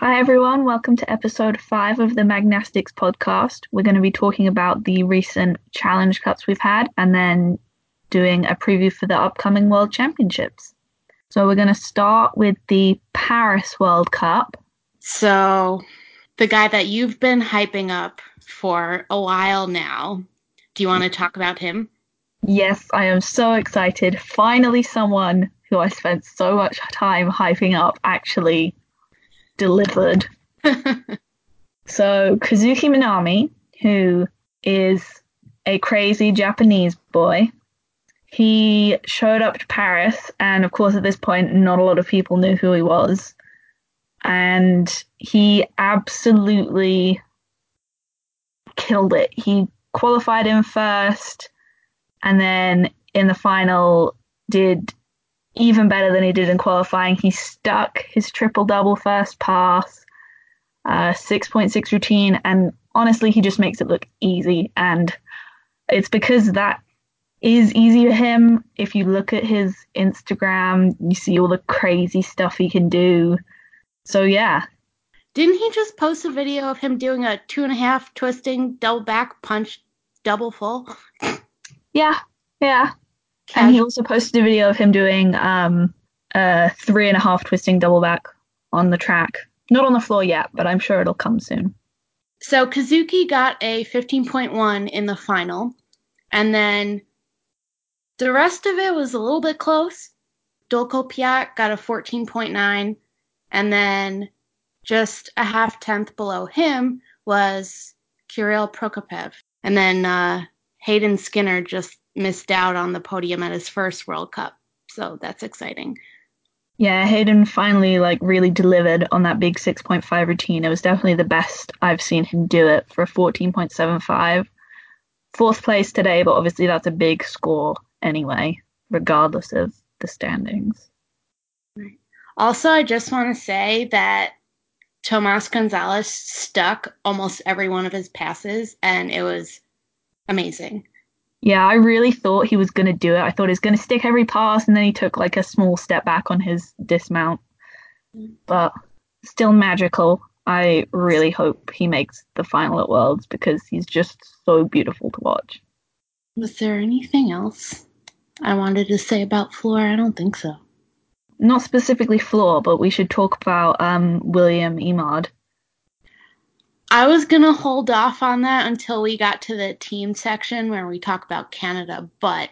Hi, everyone. Welcome to episode five of the Magnastics podcast. We're going to be talking about the recent Challenge Cups we've had and then doing a preview for the upcoming World Championships. So, we're going to start with the Paris World Cup. So, the guy that you've been hyping up for a while now, do you want to talk about him? Yes, I am so excited. Finally, someone who I spent so much time hyping up actually delivered. so Kazuki Minami, who is a crazy Japanese boy, he showed up to Paris, and of course, at this point, not a lot of people knew who he was. And he absolutely killed it. He qualified in first, and then in the final, did even better than he did in qualifying. He stuck his triple double first pass, uh, 6.6 routine, and honestly, he just makes it look easy. And it's because that is easy for him. If you look at his Instagram, you see all the crazy stuff he can do. So, yeah. Didn't he just post a video of him doing a two and a half twisting double back punch double full? Yeah, yeah. And he also posted a video of him doing um, a three and a half twisting double back on the track. Not on the floor yet, but I'm sure it'll come soon. So Kazuki got a 15.1 in the final, and then the rest of it was a little bit close. Dolgopyat got a 14.9, and then just a half tenth below him was Kirill Prokopiev. And then uh, Hayden Skinner just missed out on the podium at his first World Cup. So that's exciting. Yeah, Hayden finally like really delivered on that big 6.5 routine. It was definitely the best I've seen him do it for a 14.75. Fourth place today, but obviously that's a big score anyway, regardless of the standings. Also, I just want to say that Tomas Gonzalez stuck almost every one of his passes, and it was amazing. Yeah, I really thought he was going to do it. I thought he was going to stick every pass, and then he took like a small step back on his dismount. But still magical. I really hope he makes the final at Worlds because he's just so beautiful to watch. Was there anything else I wanted to say about Floor? I don't think so. Not specifically Floor, but we should talk about um, William Emard. I was going to hold off on that until we got to the team section where we talk about Canada, but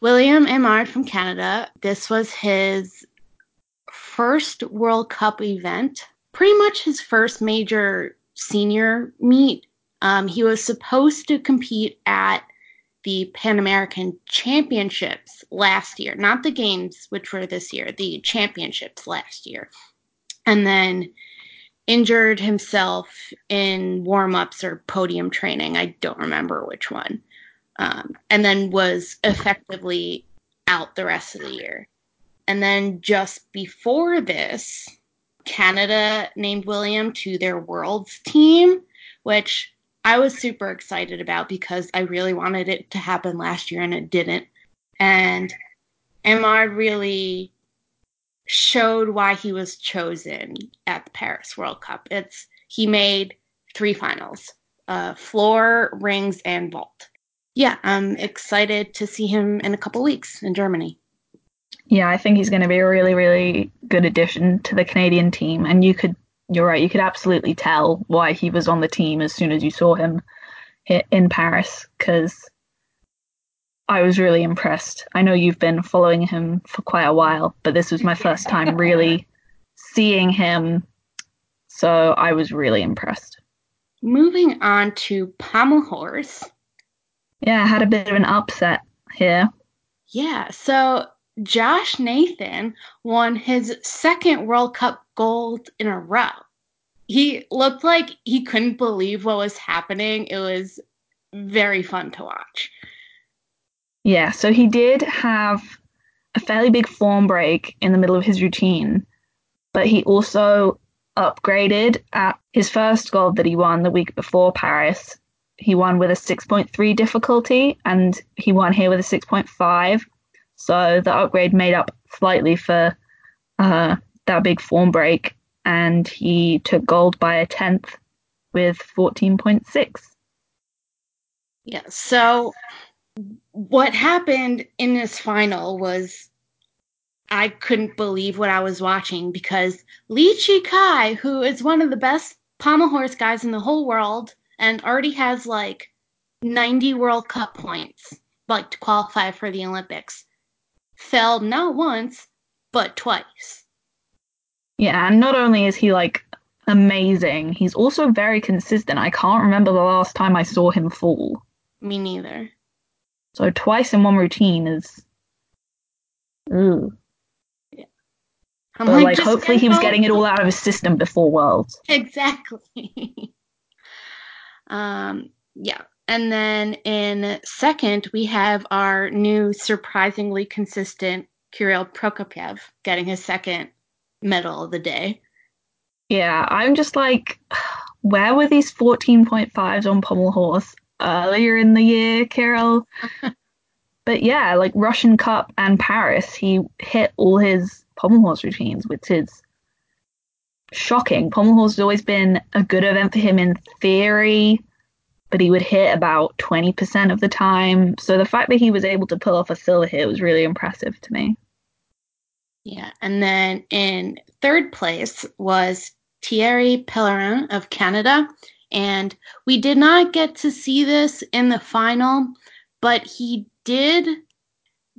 William Emard from Canada, this was his first World Cup event, pretty much his first major senior meet. Um, he was supposed to compete at the Pan American Championships last year, not the games, which were this year, the championships last year. And then injured himself in warm ups or podium training. I don't remember which one. Um, and then was effectively out the rest of the year. And then just before this, Canada named William to their Worlds team, which I was super excited about because I really wanted it to happen last year and it didn't. And Emard really showed why he was chosen at the Paris World Cup. It's he made three finals: uh, floor, rings, and vault. Yeah, I'm excited to see him in a couple weeks in Germany. Yeah, I think he's going to be a really, really good addition to the Canadian team. And you could, you're right, you could absolutely tell why he was on the team as soon as you saw him in Paris because I was really impressed. I know you've been following him for quite a while, but this was my first time really seeing him. So I was really impressed. Moving on to pommel horse. Yeah, I had a bit of an upset here. Yeah, so Josh Nathan won his second World Cup gold in a row. He looked like he couldn't believe what was happening. It was very fun to watch. Yeah, so he did have a fairly big form break in the middle of his routine, but he also upgraded at his first gold that he won the week before Paris. He won with a 6.3 difficulty and he won here with a 6.5. So the upgrade made up slightly for uh, that big form break. and he took gold by a tenth with 14.6. Yeah. So what happened in this final was I couldn't believe what I was watching because Lee Chih Kai, who is one of the best pommel horse guys in the whole world and already has like 90 World Cup points, like to qualify for the Olympics, fell not once, but twice. Yeah, and not only is he like amazing, he's also very consistent. I can't remember the last time I saw him fall. Me neither. So twice in one routine is. Ooh. I'm But like, just hopefully he was getting it all out of his system before Worlds. Exactly. um, yeah. And then in second, we have our new surprisingly consistent Kirill Prokopyev getting his second medal of the day. Yeah, I'm just like, where were these 14.5s on pommel horse earlier in the year, Kirill? but yeah, like Russian Cup and Paris, he hit all his pommel horse routines, which is shocking. Pommel horse has always been a good event for him in theory, but he would hit about 20% of the time. So the fact that he was able to pull off a silver hit was really impressive to me. Yeah. And then in third place was Thierry Pellerin of Canada. And we did not get to see this in the final, but he did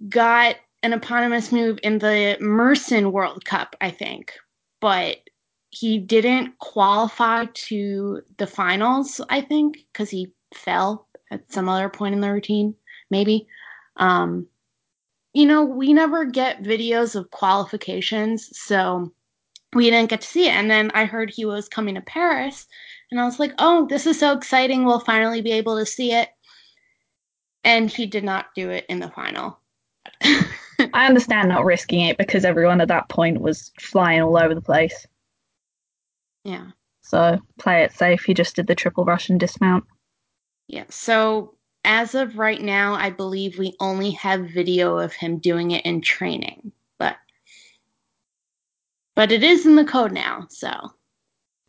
got an eponymous move in the Mersin World Cup, I think. But he didn't qualify to the finals, I think, because he fell at some other point in the routine, maybe. Um, you know, we never get videos of qualifications, so we didn't get to see it. And then I heard he was coming to Paris, and I was like, oh, this is so exciting. We'll finally be able to see it. And he did not do it in the final. I understand not risking it because everyone at that point was flying all over the place. yeah. So play it safe. He just did the triple Russian dismount. Yeah. So as of right now, I believe we only have video of him doing it in training, but but it is in the code now. So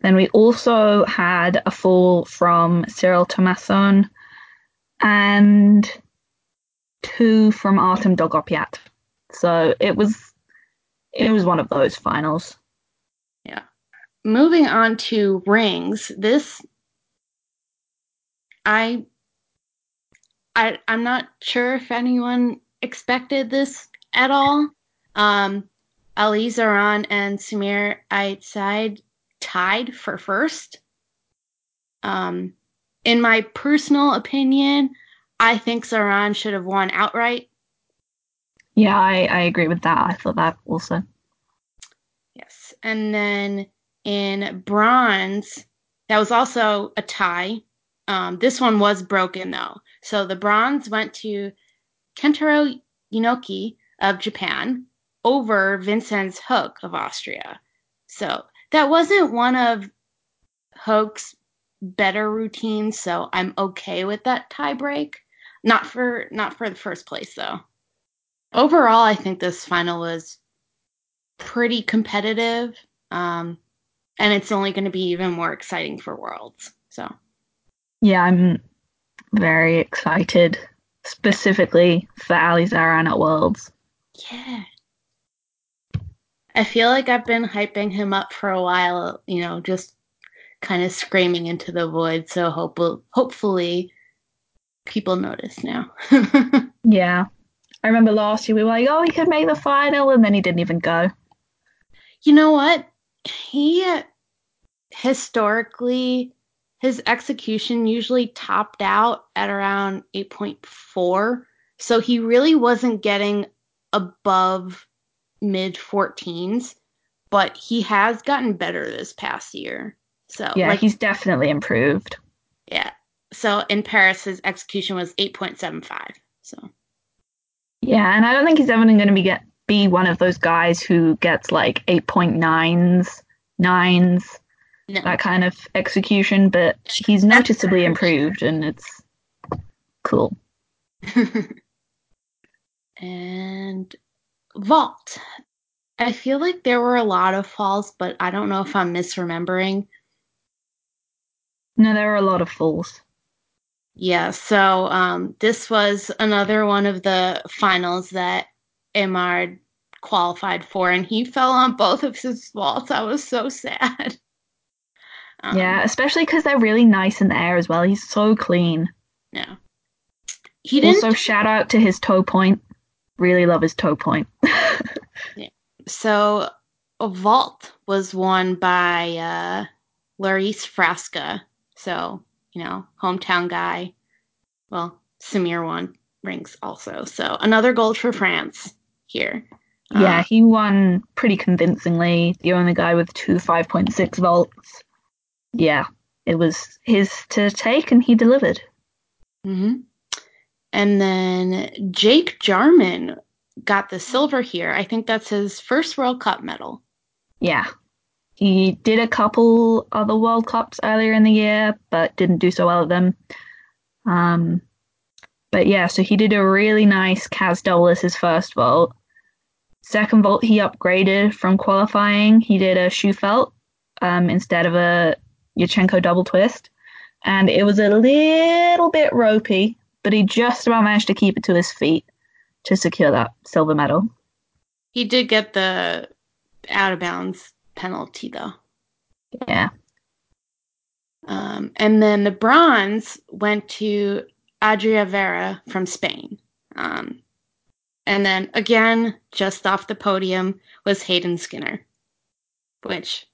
Then we also had a fall from Cyril Tommasone and two from Artem Dolgopyat. So it was it was one of those finals. Yeah. Moving on to rings. This I I I'm not sure if anyone expected this at all. Um, Ali Zahran and Samir Ait Said tied for first. Um, in my personal opinion, I think Zahran should have won outright. Yeah, I, I agree with that. I thought that also. Yes. And then in bronze, that was also a tie. Um, this one was broken though. So the bronze went to Kentaro Inoki of Japan over Vinzenz Höck of Austria. So that wasn't one of Höck's better routines, so I'm okay with that tie break. Not for not for the first place though. Overall, I think this final was pretty competitive. Um, and it's only going to be even more exciting for Worlds. So Yeah, I'm very excited, specifically for Ali Zahran at Worlds. yeah, I feel like I've been hyping him up for a while. You know, just kind of screaming into the void. So hope hopefully people notice now. Yeah. I remember last year we were like, oh, he could make the final, and then he didn't even go. you know what? He historically his execution usually topped out at around 8.4 so he really wasn't getting above mid 14s but he has gotten better this past year. So Yeah, like he's definitely improved. yeah. So in paris his execution was 8.75 so. Yeah, and I don't think he's ever going to be get be one of those guys who gets like 8.9s, 9s, no. that kind of execution, but he's noticeably improved and it's cool. and vault I feel like there were a lot of falls, but I don't know if I'm misremembering. No, there were a lot of falls. Yeah, so um, this was another one of the finals that Emard qualified for, and he fell on both of his vaults. I was so sad. Um, yeah, especially because they're really nice in the air as well. He's so clean. Yeah. He didn't. Also, shout out to his toe point. Really love his toe point. yeah. So, a vault was won by uh, Loris Frasca. So, you know, hometown guy. Well, Samir won rings also. So, another gold for France here. Yeah, uh, he won pretty convincingly. The only guy with two 5.6 vaults. Yeah, it was his to take, and he delivered. Mm-hmm. And then Jake Jarman got the silver here. I think that's his first World Cup medal. Yeah. He did a couple other World Cups earlier in the year, but didn't do so well at them. Um, but yeah, so he did a really nice Kaz Doulis his first vault. Second vault, he upgraded from qualifying. He did a Shewfelt um, instead of a Yurchenko double twist. And it was a little bit ropey, but he just about managed to keep it to his feet to secure that silver medal. He did get the out of bounds penalty, though. Yeah. Um, and then the bronze went to Adria Vera from Spain. Um, and then again, just off the podium was Hayden Skinner, which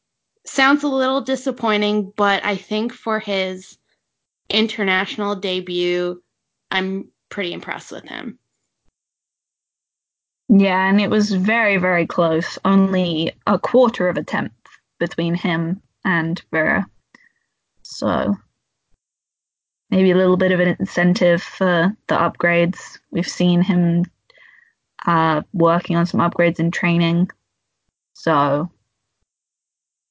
sounds a little disappointing, but I think for his international debut, I'm pretty impressed with him. Yeah, and it was very, very close. Only a quarter of a tenth between him and Vera. So maybe a little bit of an incentive for the upgrades. We've seen him uh, working on some upgrades in training. So.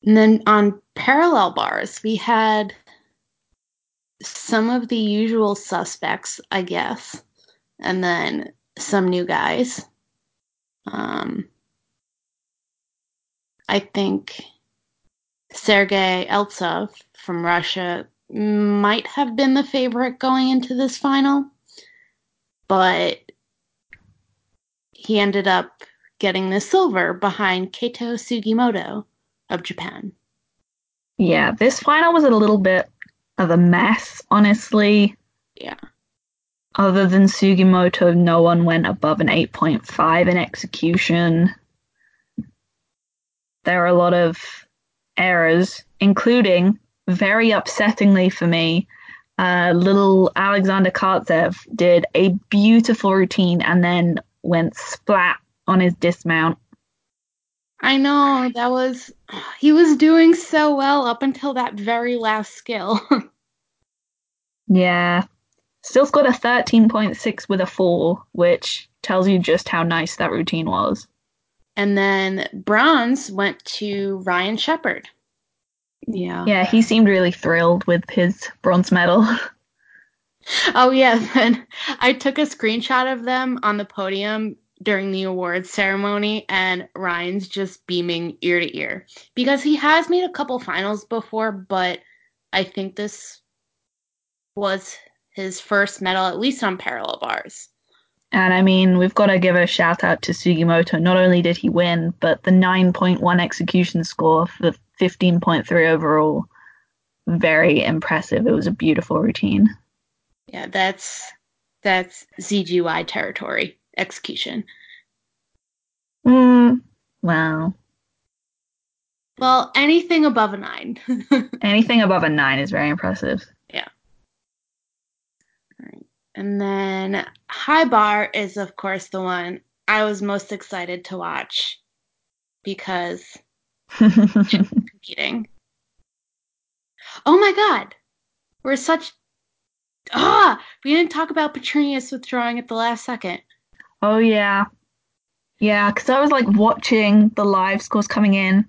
And then on parallel bars, we had some of the usual suspects, I guess, and then some new guys. Um, I think Sergei Eltsov from Russia might have been the favorite going into this final, but he ended up getting the silver behind Keito Sugimoto of Japan. Yeah, this final was a little bit of a mess, honestly. Yeah. Other than Sugimoto, no one went above an 8.5 in execution. There are a lot of errors, including, very upsettingly for me, uh, little Alexander Kartsev did a beautiful routine and then went splat on his dismount. I know, that was. He was doing so well up until that very last skill. yeah. Still scored a 13.6 with a 4, which tells you just how nice that routine was. And then bronze went to Ryan Shepard. Yeah. Yeah, he seemed really thrilled with his bronze medal. Oh yeah, then I took a screenshot of them on the podium during the awards ceremony and Ryan's just beaming ear to ear because he has made a couple finals before, but I think this was his first medal, at least on parallel bars. And I mean, we've got to give a shout out to Sugimoto. Not only did he win, but the 9.1 execution score for 15.3 overall, very impressive. It was a beautiful routine. Yeah, that's that's ZGY territory execution. Mm, wow. Well, anything above a nine. anything above a nine is very impressive. Yeah. All right. And then High Bar is, of course, the one I was most excited to watch because competing. Oh my god! We're such ah, we didn't talk about Petrounias withdrawing at the last second. Oh yeah, yeah. Because I was like watching the live scores coming in,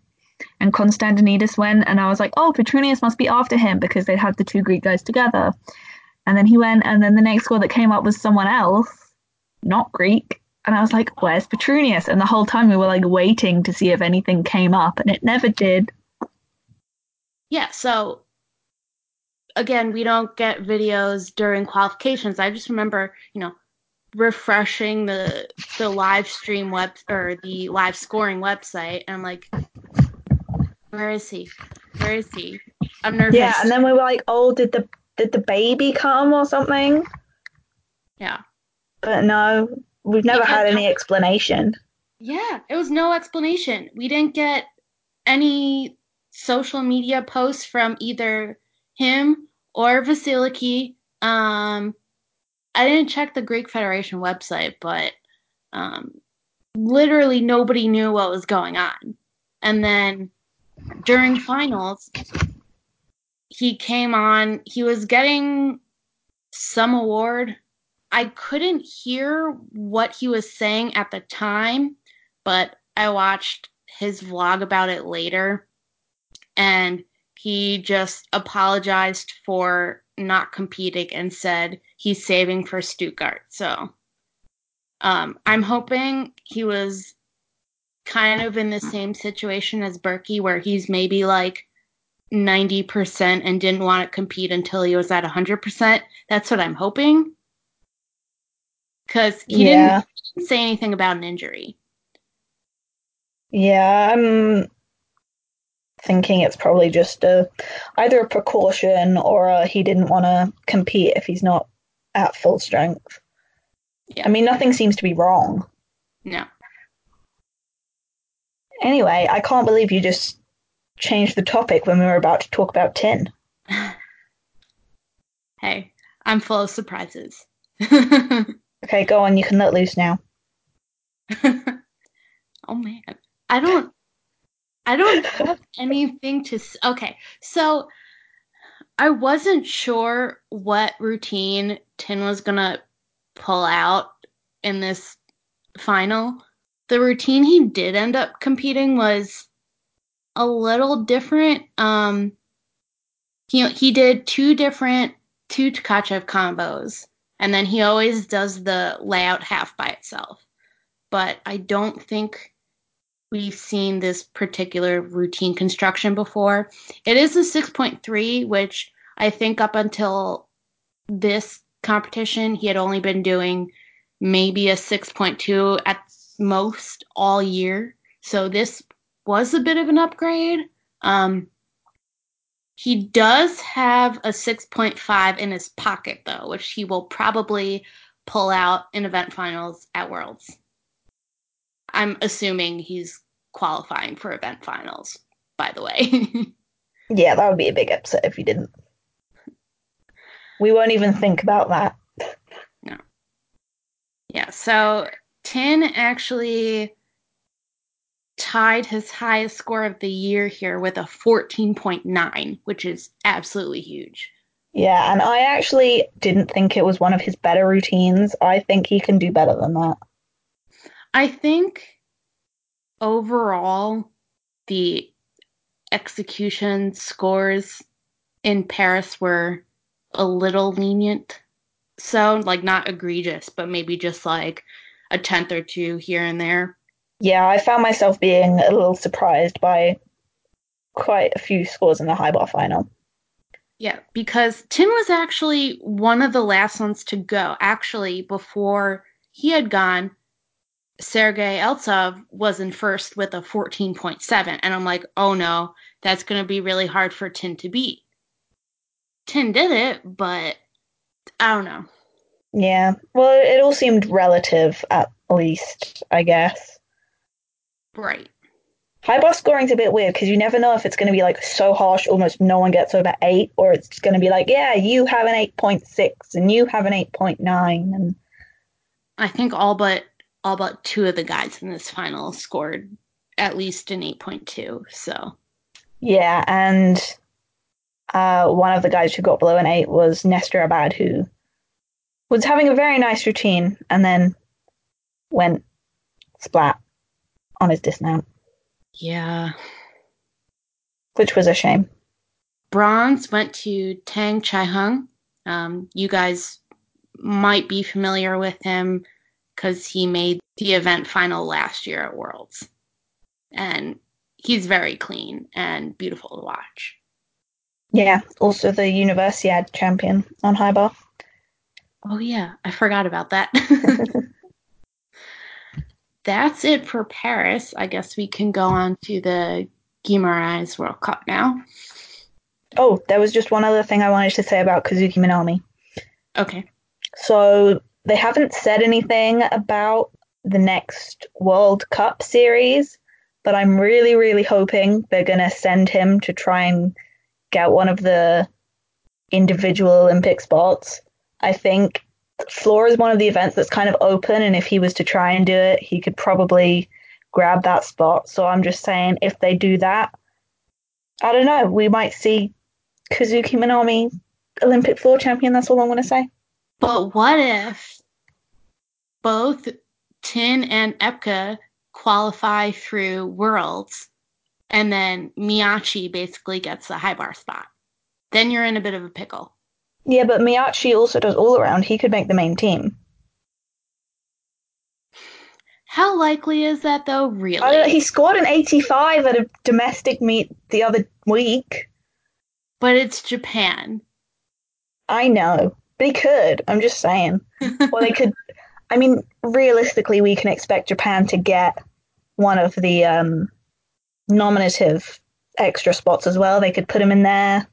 and Constantinides went, and I was like, oh, Petrounias must be after him because they had the two Greek guys together. And then he went, and then the next score that came up was someone else, not Greek, And I was like, where's Petrounias? And the whole time we were like waiting to see if anything came up, and it never did. Yeah, so again, we don't get videos during qualifications. I just remember, you know, refreshing the the live stream web or the live scoring website and I'm like where is he? Where is he? I'm nervous. Yeah, and then we were like, oh, did the did the baby come or something? Yeah. But no, we've never had any explanation. Yeah, it was no explanation. We didn't get any social media posts from either him or Vasiliki. Um, I didn't check the Greek Federation website, but um, literally nobody knew what was going on. And then during finals, he came on. He was getting some award. I couldn't hear what he was saying at the time, but I watched his vlog about it later. And he just apologized for not competing and said he's saving for Stuttgart. So um, I'm hoping he was kind of in the same situation as Berkey, where he's maybe like 90% and didn't want to compete until he was at 100%. That's what I'm hoping. Because he yeah, didn't say anything about an injury. yeah. I'm thinking it's probably just a either a precaution or a, he didn't want to compete if he's not at full strength. Yeah. I mean, nothing seems to be wrong. No. Anyway, I can't believe you just changed the topic when we were about to talk about Tin. hey, I'm full of surprises. Okay, go on. You can let loose now. Oh, man, I don't, I don't have anything to. Okay, so I wasn't sure what routine Tin was gonna pull out in this final. The routine he did end up competing was a little different. Um, he he did two different two Tkachev combos, and then he always does the layout half by itself. But I don't think we've seen this particular routine construction before. It is a 6.3, which I think up until this competition, he had only been doing maybe a 6.2 at most all year. So this was a bit of an upgrade. Um, he does have a 6.5 in his pocket, though, which he will probably pull out in event finals at Worlds. I'm assuming he's qualifying for event finals, by the way. Yeah, that would be a big upset if he didn't. We won't even think about that. No. Yeah, so Tin actually tied his highest score of the year here with a 14.9, which is absolutely huge. Yeah, and I actually didn't think it was one of his better routines. I think he can do better than that. I think overall, the execution scores in Paris were a little lenient. So, like, not egregious, but maybe just like a tenth or two here and there. Yeah, I found myself being a little surprised by quite a few scores in the high bar final. Yeah, because Tin was actually one of the last ones to go. Actually, before he had gone, Sergei Eltsov was in first with a 14.7. And I'm like, oh no, that's going to be really hard for Tin to beat. Tin did it, but I don't know. Yeah, well, it all seemed relative at least, I guess. Right. High bar scoring's a bit weird because you never know if it's going to be like so harsh, almost no one gets over eight, or it's going to be like, yeah, you have an 8.6 and you have an 8.9. And I think all but all but two of the guys in this final scored at least an 8.2. So, yeah, and uh, one of the guys who got below an eight was Nestor Abad, who was having a very nice routine and then went splat on his dismount, yeah. which was a shame. Bronze went to Tang Chia Hung. Um, you guys might be familiar with him because he made the event final last year at Worlds. And he's very clean and beautiful to watch. Yeah, also the Universiade champion on high bar. Oh yeah, I forgot about that. That's it for Paris. I guess we can go on to the Guimarães World Cup now. Oh, there was just one other thing I wanted to say about Kazuki Minami. Okay. So they haven't said anything about the next World Cup series, but I'm really, really hoping they're going to send him to try and get one of the individual Olympic spots. I think floor is one of the events that's kind of open, and if he was to try and do it, he could probably grab that spot. So I'm just saying, if they do that, I don't know, we might see Kazuki Minami Olympic floor champion. That's all I want to say. But what if both Tin and Epke qualify through Worlds, and then Miyachi basically gets the high bar spot? Then you're in a bit of a pickle. Yeah, but Miyachi also does all around. He could make the main team. How likely is that though, really? I don't know, he scored an 85 at a domestic meet the other week. But it's Japan. I know, but he could. I'm just saying. or they could. I mean, realistically, we can expect Japan to get one of the um, nominative extra spots as well. They could put him in there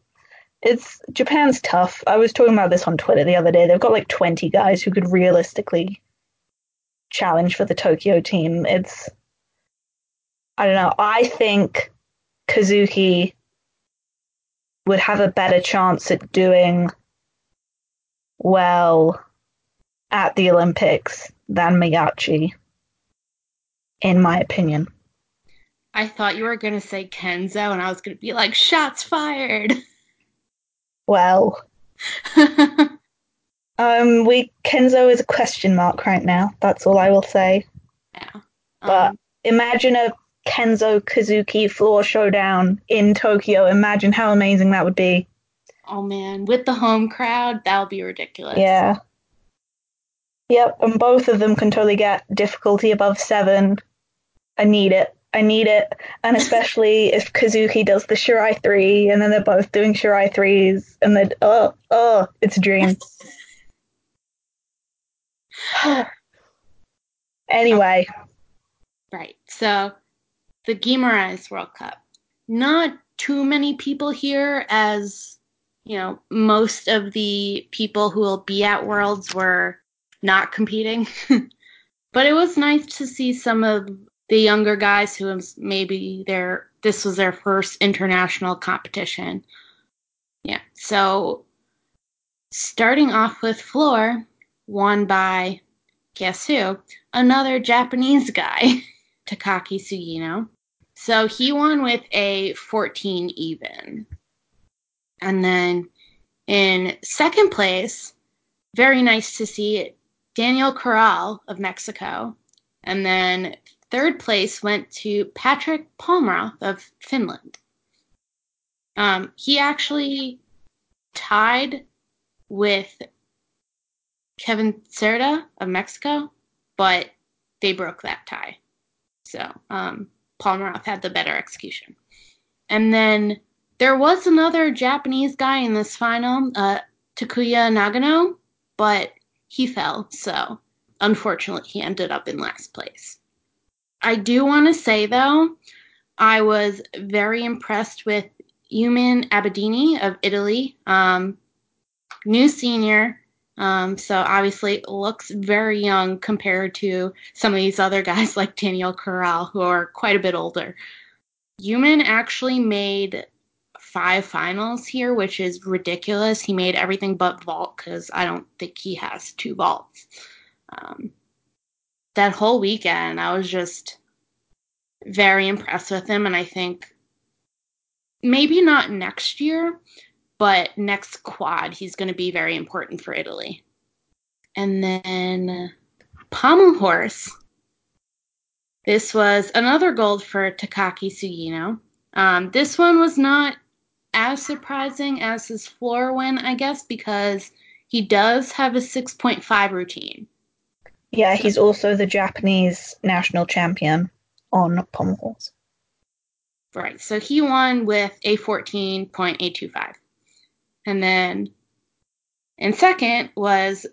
it's Japan's tough. I was talking about this on Twitter the other day. They've got like 20 guys who could realistically challenge for the Tokyo team. It's I don't know. I think Kazuki would have a better chance at doing well at the Olympics than Miyachi, in my opinion. I thought you were going to say Kenzo, and I was going to be like, shots fired. Well, um, we Kenzo is a question mark right now. That's all I will say. Yeah. Um, but imagine a Kenzo Kazuki floor showdown in Tokyo. Imagine how amazing that would be. Oh man, with the home crowd, that would be ridiculous. Yeah. Yep, and both of them can totally get difficulty above seven. I need it. I need it. And especially if Kazuki does the Shirai 3 and then they're both doing Shirai 3s and then, oh, oh, it's a dream. anyway. Right. So the Guimarães World Cup. Not too many people here as, you know, most of the people who will be at Worlds were not competing. but it was nice to see some of the younger guys who maybe their this was their first international competition. Yeah. So starting off with floor, won by guess who? Another Japanese guy, Takaaki Sugino. So he won with a 14 even. And then in second place, very nice to see Daniel Corral of Mexico. And then Third place went to Patrick Palmroth of Finland. Um, he actually tied with Kevin Cerda of Mexico, but they broke that tie. So um, had the better execution. And then there was another Japanese guy in this final, uh, Takuya Nagano, but he fell. So unfortunately, he ended up in last place. I do want to say though, I was very impressed with Yumin Abbadini of Italy, um, new senior. Um, so obviously looks very young compared to some of these other guys like Daniel Corral, who are quite a bit older. Yumin actually made five finals here, which is ridiculous. He made everything but vault because I don't think he has two vaults. Um, that whole weekend, I was just very impressed with him. And I think maybe not next year, but next quad, he's going to be very important for Italy. And then Pommel Horse. This was another gold for Takaaki Sugino. Um, this one was not as surprising as his floor win, I guess, because he does have a 6.5 routine. Yeah, he's also the Japanese national champion on pommel horse. Right. So he won with a 14.825. And then in second was,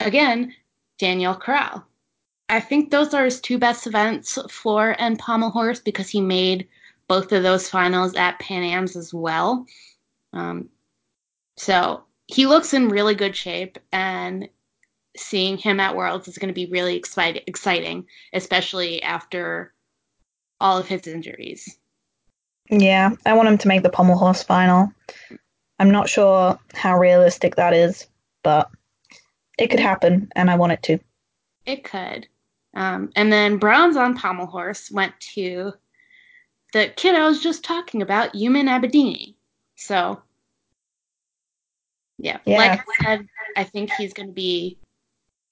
again, Daniel Corral. I think those are his two best events, floor and pommel horse, because he made both of those finals at Pan Am's as well. Um, so he looks in really good shape, and seeing him at Worlds is going to be really exciting, especially after all of his injuries. Yeah, I want him to make the pommel horse final. I'm not sure how realistic that is, but it could happen, and I want it to. It could. Um, and then bronze on pommel horse went to the kid I was just talking about, Yumin Abbadini. So, yeah, yeah. like I said, I think he's going to be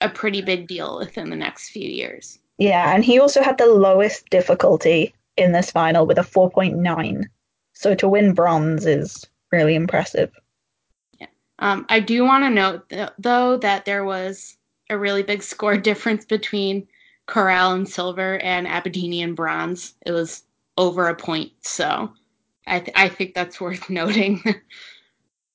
a pretty big deal within the next few years. Yeah, and he also had the lowest difficulty in this final with a 4.9. So to win bronze is really impressive. Yeah. Um, I do want to note, th- though, that there was a really big score difference between Corral and silver and Abbadini and bronze. It was over a point, so I, th- I think that's worth noting.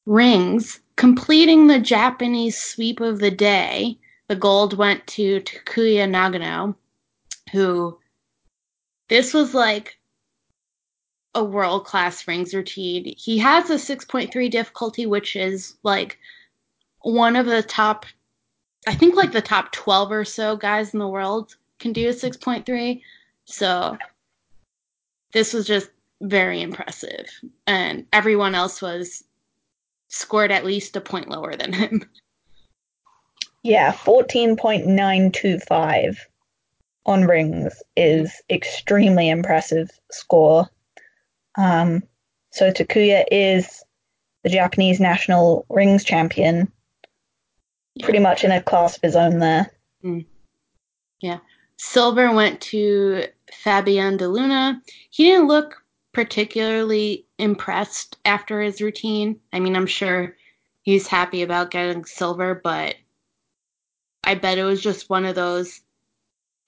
Rings, completing the Japanese sweep of the day, the gold went to Takuya Nagano, who this was like a world class rings routine. He has a 6.3 difficulty, which is like one of the top, I think like the top 12 or so guys in the world can do a 6.3. So this was just very impressive. And everyone else was scored at least a point lower than him. Yeah, 14.925 on rings is extremely impressive score. Um, so Takuya is the Japanese national rings champion, pretty much in a class of his own there. Mm. Yeah. Silver went to Fabian De Luna. He didn't look particularly impressed after his routine. I mean, I'm sure he's happy about getting silver, but I bet it was just one of those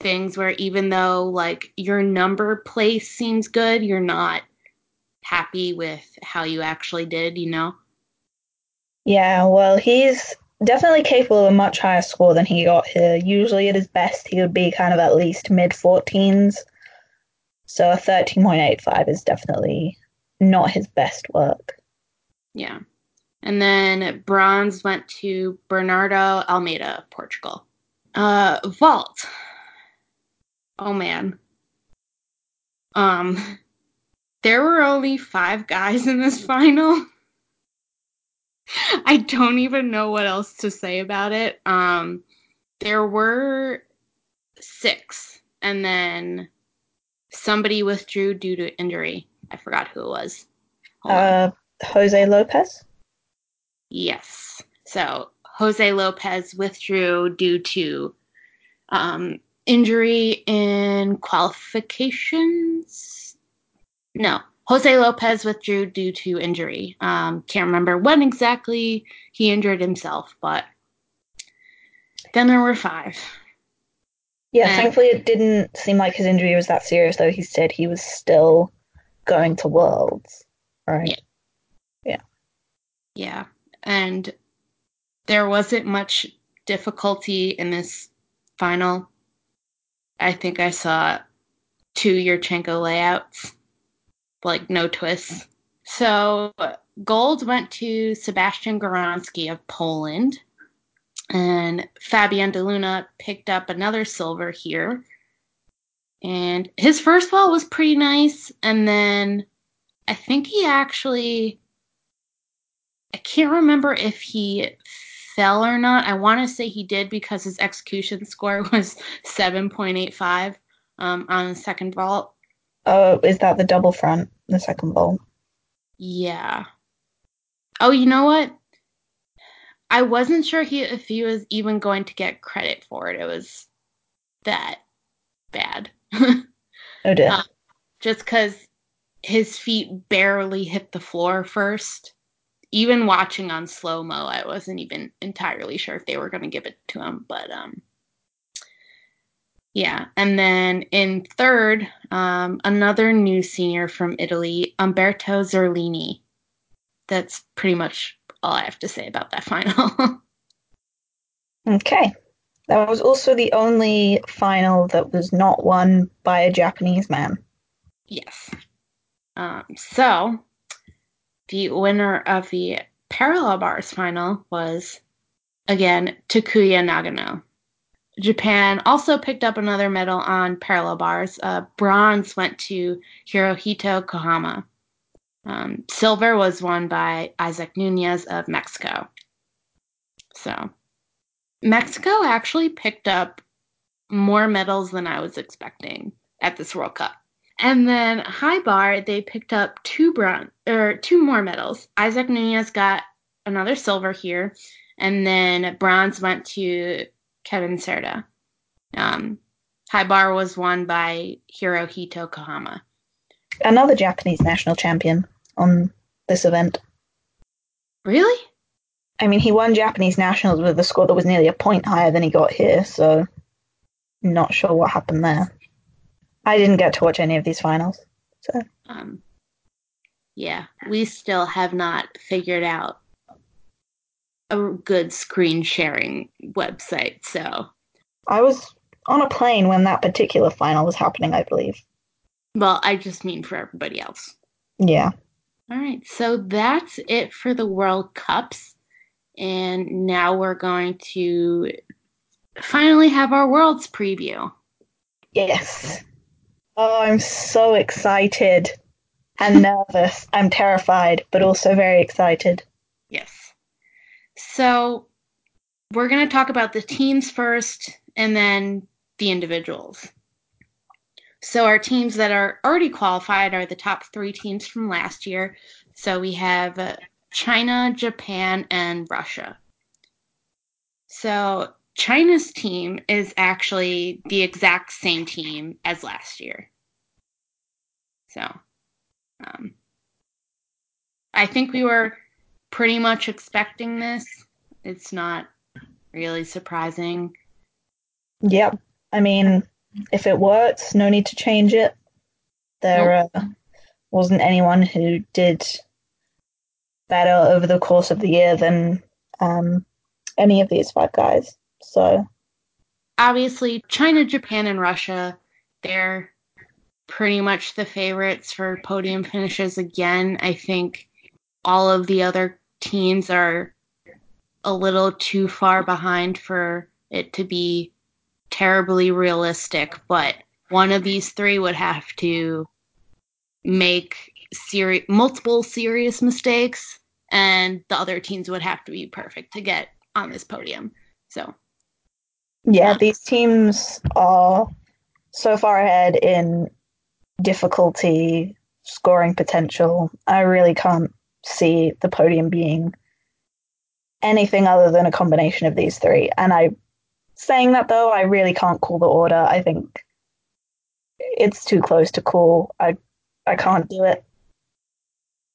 things where even though like your number place seems good, you're not happy with how you actually did, you know? Yeah, well, he's definitely capable of a much higher score than he got here. Usually at his best, he would be kind of at least mid 14s. So a 13.85 is definitely not his best work. Yeah. And then bronze went to Bernardo Almeida, Portugal. Uh, vault oh man. Um, there were only five guys in this final. I don't even know what else to say about it. Um, there were six, and then somebody withdrew due to injury. I forgot who it was. Uh. Jose Lopez? Yes. So Jose Lopez withdrew due to um, injury in qualifications. No, Jose Lopez withdrew due to injury. Um, can't remember when exactly he injured himself, but then there were five. Yeah, and, thankfully it didn't seem like his injury was that serious, though he said he was still going to Worlds, right? Yeah. Yeah. Yeah. And there wasn't much difficulty in this final. I think I saw two Yurchenko layouts, like no twists. So gold went to Sebastian Gawronski of Poland, and Fabian De Luna picked up another silver here. And his first ball was pretty nice, and then I think he actually I can't remember if he fell or not. I want to say he did because his execution score was 7.85 um, on the second vault. Oh, is that the double front, the second vault? Yeah. Oh, you know what? I wasn't sure he, if he was even going to get credit for it. It was that bad. oh dear. Uh, just because his feet barely hit the floor first even watching on slow mo, I wasn't even entirely sure if they were going to give it to him. But um, Yeah. And then in third, um, another new senior from Italy, Umberto Zurlini. That's pretty much all I have to say about that final. okay. That was also the only final that was not won by a Japanese man. Yes. Um, so, the winner of the parallel bars final was, again, Takuya Nagano. Japan also picked up another medal on parallel bars. Uh, bronze went to Hirohito Kohama. Um, silver was won by Isaac Nunez of Mexico. So, Mexico actually picked up more medals than I was expecting at this World Cup. And then high bar, they picked up two bronze or two more medals. Isaac Nunez got another silver here, and then bronze went to Kevin Cerda. Um, high bar was won by Hirohito Kohama. Another Japanese national champion on this event. Really? I mean, he won Japanese nationals with a score that was nearly a point higher than he got here, so not sure what happened there. I didn't get to watch any of these finals, so. Um, yeah, we still have not figured out a good screen sharing website, so. I was on a plane when that particular final was happening, I believe. Well, I just mean for everybody else. Yeah. All right, so that's it for the World Cups. And now we're going to finally have our Worlds preview. Yes. Oh, I'm so excited and nervous. I'm terrified, but also very excited. Yes. So we're going to talk about the teams first and then the individuals. So our teams that are already qualified are the top three teams from last year. So we have China, Japan, and Russia. So China's team is actually the exact same team as last year. So um, I think we were pretty much expecting this. It's not really surprising. Yep. I mean, if it works, no need to change it. There nope. uh, wasn't anyone who did better over the course of the year than um, any of these five guys. So, obviously, China, Japan, and Russia, they're pretty much the favorites for podium finishes again. I think all of the other teams are a little too far behind for it to be terribly realistic, but one of these three would have to make seri- multiple serious mistakes and the other teams would have to be perfect to get on this podium. So, yeah, these teams are so far ahead in difficulty, scoring potential. I really can't see the podium being anything other than a combination of these three. And I, saying that though, I really can't call the order. I think it's too close to call. I, I can't do it.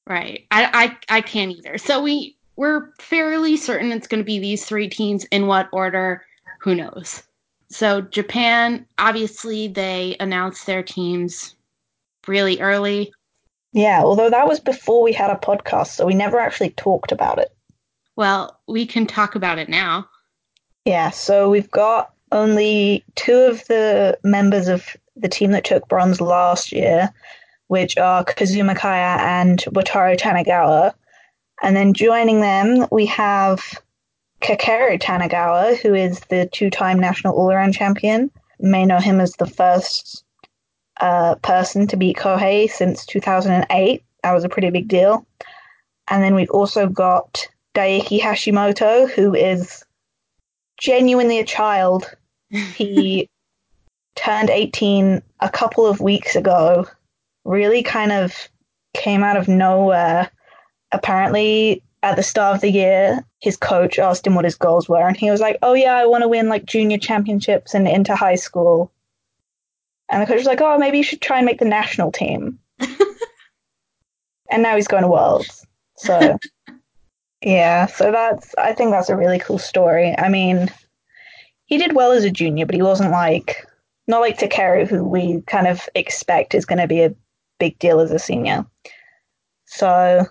Right. I, I, I can't either. So we we're fairly certain it's going to be these three teams. In what order? Who knows? So Japan, obviously, they announced their teams really early. Yeah, although that was before we had a podcast, so we never actually talked about it. Well, we can talk about it now. Yeah, so we've got only two of the members of the team that took bronze last year which are Kazuma Kaya and Wataru Tanigawa. And then joining them, we have Kakeru Tanigawa, who is the two time national all around champion. You may know him as the first uh, person to beat Kohei since 2008. That was a pretty big deal. And then we've also got Daiki Hashimoto, who is genuinely a child. He turned 18 a couple of weeks ago really kind of came out of nowhere. Apparently, at the start of the year, his coach asked him what his goals were, and he was like, "Oh yeah, I want to win like junior championships and into high school." And the coach was like, "Oh, maybe you should try and make the national team." and now he's going to Worlds. So, yeah, so that's I think that's a really cool story. I mean, he did well as a junior, but he wasn't like not like Takeru, who we kind of expect is going to be a big deal as a senior. So,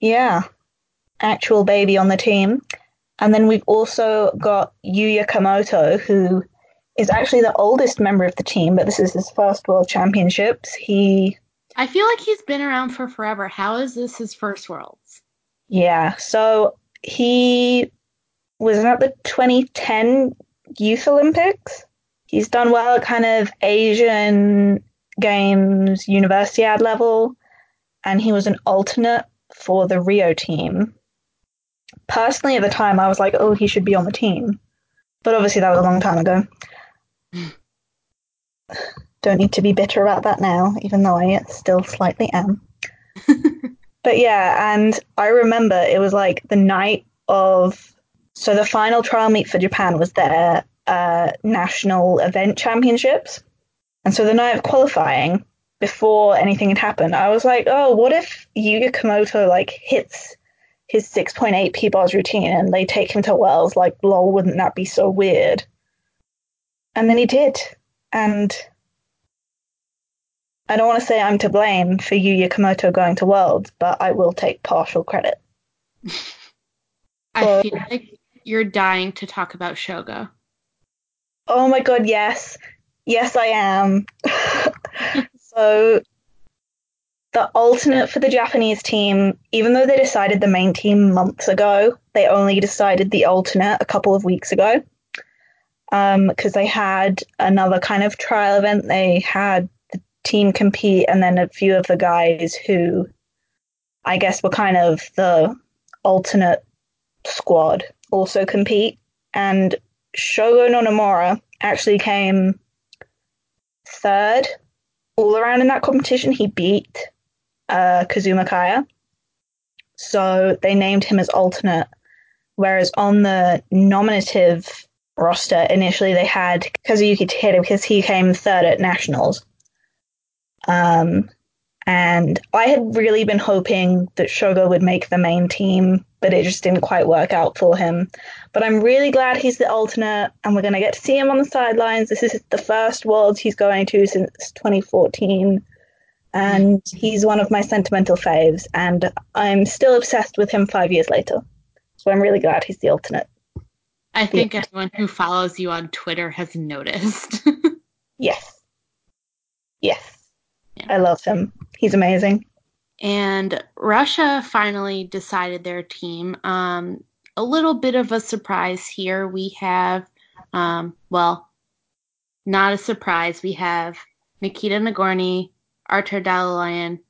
yeah, actual baby on the team. And then we've also got Yuya Kamoto, who is actually the oldest member of the team, but this is his first World Championships. He. I feel like he's been around for forever. How is this his first Worlds? Yeah, so he was at the 2010 Youth Olympics. He's done well at kind of Asian Games, Universiade level, and he was an alternate for the Rio team. Personally, at the time, I was like, oh, he should be on the team. But obviously, that was a long time ago. Don't need to be bitter about that now, even though I still slightly am. but yeah, and I remember it was like the night of. So the final trial meet for Japan was their uh, national event championships. And so the night of qualifying, before anything had happened, I was like, oh, what if Yuya Kamoto like hits his 6.8 P bars routine and they take him to Wells? Like, lol, wouldn't that be so weird? And then he did. And I don't want to say I'm to blame for Yuya Kamoto going to Worlds, but I will take partial credit. I so, feel like you're dying to talk about Shogo. Oh my god, yes. Yes, I am. so, the alternate for the Japanese team, even though they decided the main team months ago, they only decided the alternate a couple of weeks ago because um, they had another kind of trial event. They had the team compete, and then a few of the guys who I guess were kind of the alternate squad also compete. And Shogo Nonomura actually came third all around in that competition. He beat uh, Kazuma Kaya. So they named him as alternate. Whereas on the nominative roster. Initially, they had Kazuyuki Takeda because he came third at nationals. Um, and I had really been hoping that Shogo would make the main team, but it just didn't quite work out for him. But I'm really glad he's the alternate, and we're going to get to see him on the sidelines. This is the first Worlds he's going to since 2014, and he's one of my sentimental faves, and I'm still obsessed with him five years later. So I'm really glad he's the alternate. I think yeah. anyone who follows you on Twitter has noticed. yes. Yes. Yeah. I love him. He's amazing. And Russia finally decided their team. Um, a little bit of a surprise here. We have, um, well, not a surprise. We have Nikita Nagorny, Artur Dalaloyan,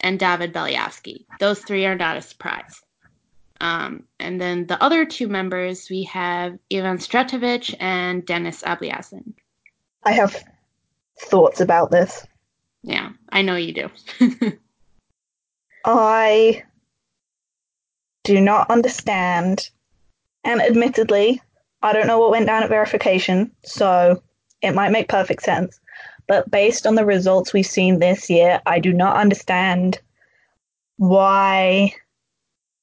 and David Belyavsky. Those three are not a surprise. Um, and then the other two members, we have Ivan Stretovich and Denis Ablyazin. I have thoughts about this. Yeah, I know you do. I do not understand. And admittedly, I don't know what went down at verification, so it might make perfect sense. But based on the results we've seen this year, I do not understand why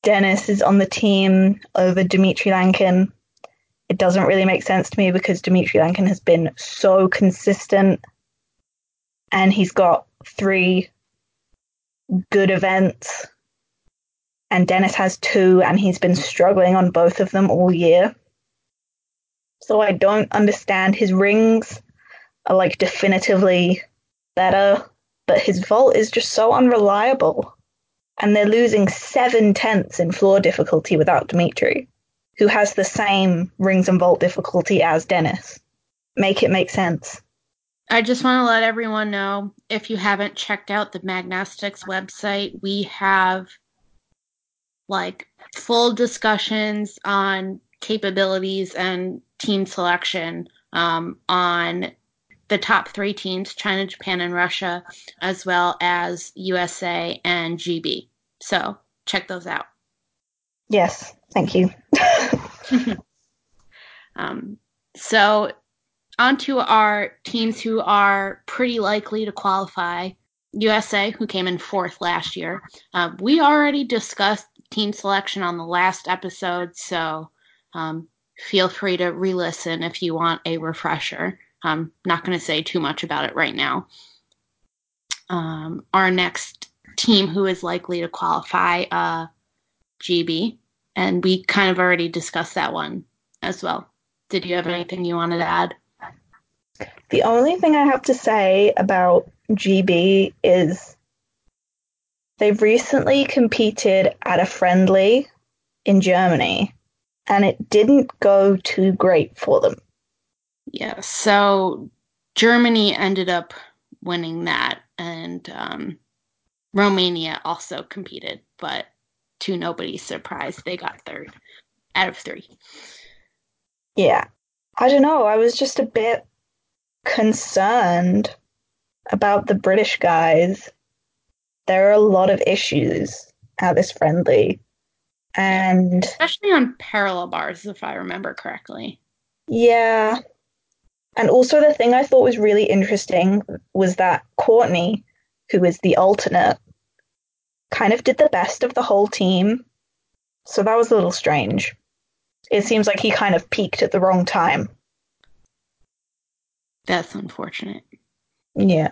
Denis is on the team over Dmitry Lankin. It doesn't really make sense to me because Dmitry Lankin has been so consistent and he's got three good events. And Dennis has two, and he's been struggling on both of them all year. So I don't understand. His rings are like definitively better, but his vault is just so unreliable and they're losing seven tenths in floor difficulty without Dimitri, who has the same rings and vault difficulty as Dennis. Make it make sense. I just want to let everyone know if you haven't checked out the Magnastics website, we have like full discussions on capabilities and team selection um, on the top three teams China, Japan, and Russia, as well as USA and GB. So check those out. Yes, thank you. um, so, on to our teams who are pretty likely to qualify. USA, who came in fourth last year. Um, we already discussed team selection on the last episode, so um, feel free to re listen if you want a refresher. I'm not going to say too much about it right now. Um, our next team who is likely to qualify, uh, GB, and we kind of already discussed that one as well. Did you have anything you wanted to add? The only thing I have to say about GB is they've recently competed at a friendly in Germany and it didn't go too great for them. Yeah, so Germany ended up winning that, and um, Romania also competed, but to nobody's surprise, they got third out of three. Yeah. I don't know. I was just a bit concerned about the British guys. There are a lot of issues at this friendly. And especially on parallel bars, if I remember correctly. Yeah. And also, the thing I thought was really interesting was that Courtney, who is the alternate, kind of did the best of the whole team. So that was a little strange. It seems like he kind of peaked at the wrong time. That's unfortunate. Yeah.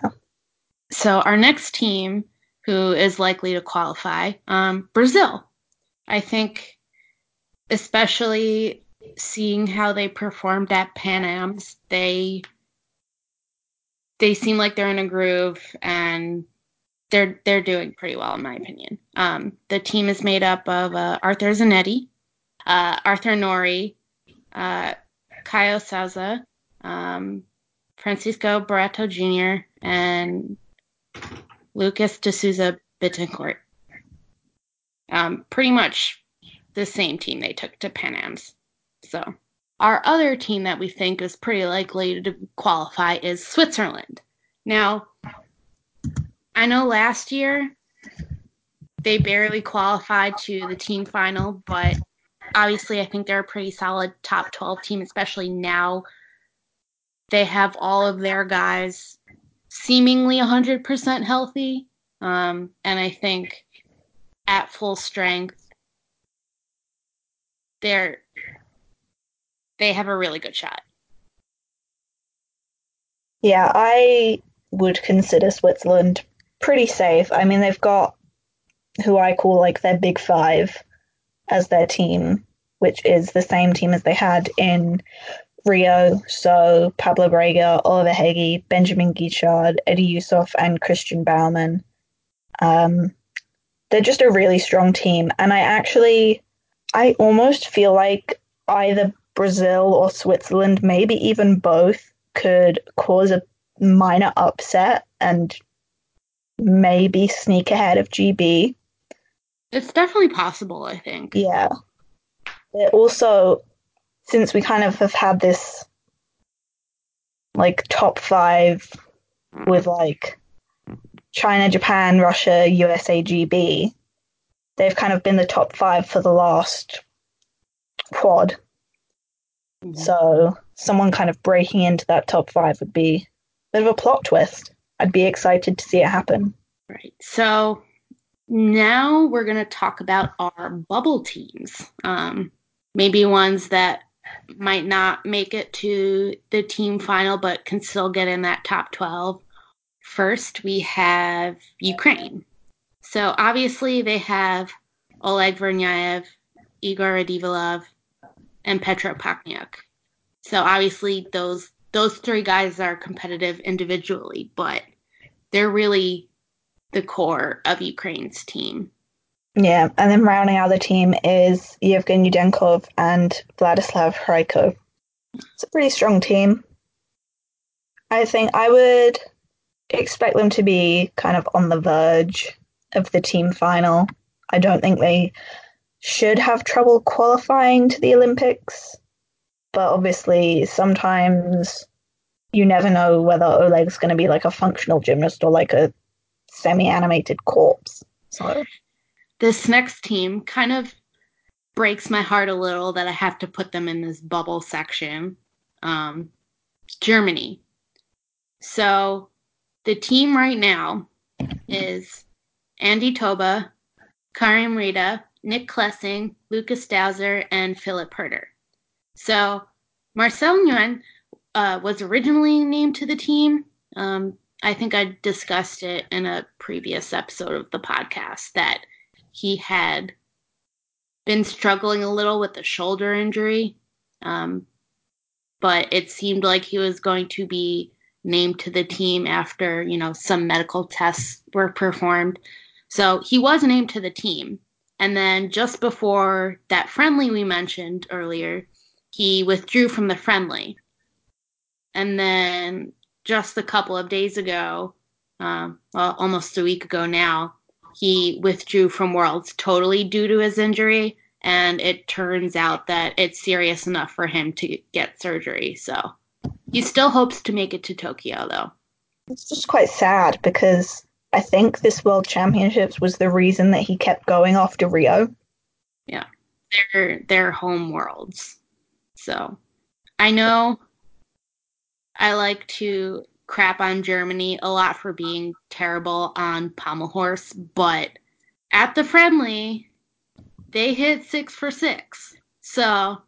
So our next team, who is likely to qualify, um, Brazil. I think, especially seeing how they performed at Pan Am's, they they seem like they're in a groove and they're they're doing pretty well in my opinion. Um, the team is made up of uh, Arthur Zanetti, uh, Arthur Nory, uh, Caio Souza, um, Francisco Barreto Jr., and Lucas de Souza Bittencourt. Um, pretty much the same team they took to Pan Am's. So our other team that we think is pretty likely to qualify is Switzerland. Now, I know last year they barely qualified to the team final, but obviously I think they're a pretty solid top 12 team, especially now they have all of their guys seemingly 100% healthy. Um, and I think at full strength, they're they have a really good shot. Yeah, I would consider Switzerland pretty safe. I mean, they've got who I call like their big five as their team, which is the same team as they had in Rio. So Pablo Brägger, Oliver Hegi, Benjamin Gischard, Eddy Yusof, and Christian Baumann. Um, they're just a really strong team. And I actually, I almost feel like either Brazil or Switzerland, maybe even both, could cause a minor upset and maybe sneak ahead of GB. It's definitely possible, I think. Yeah. It also, since we kind of have had this like top five with like China, Japan, Russia, USA, GB, they've kind of been the top five for the last quad. Mm-hmm. So someone kind of breaking into that top five would be a bit of a plot twist. I'd be excited to see it happen. Right. So now we're going to talk about our bubble teams. Um, maybe ones that might not make it to the team final but can still get in that top 12. First, we have Ukraine. So obviously they have Oleg Vernyayev, Igor Radilov, and Petro Pakhnyuk. So obviously those those three guys are competitive individually, but they're really the core of Ukraine's team. Yeah, and then rounding out the team is Yevgeny Yudenkov and Vladislav Hryko. It's a pretty strong team. I think I would expect them to be kind of on the verge of the team final. I don't think they should have trouble qualifying to the Olympics, but obviously sometimes you never know whether Oleg's going to be like a functional gymnast or like a semi-animated corpse. So this next team kind of breaks my heart a little that I have to put them in this bubble section. Um, Germany. So the team right now is Andy Toba, Karim Rida, Nick Klessing, Lukas Dauser, and Philipp Herder. So Marcel Nguyen uh, was originally named to the team. Um, I think I discussed it in a previous episode of the podcast that he had been struggling a little with a shoulder injury, um, but it seemed like he was going to be named to the team after you know some medical tests were performed. So he was named to the team, and then just before that friendly we mentioned earlier, he withdrew from the friendly, and then just a couple of days ago, um, well, almost a week ago now, he withdrew from Worlds totally due to his injury, and it turns out that it's serious enough for him to get surgery. So he still hopes to make it to Tokyo, though. It's just quite sad because I think this World Championships was the reason that he kept going after Rio. Yeah, they're they're home worlds. So I know I like to crap on Germany a lot for being terrible on pommel horse, but at the friendly, they hit six for six. So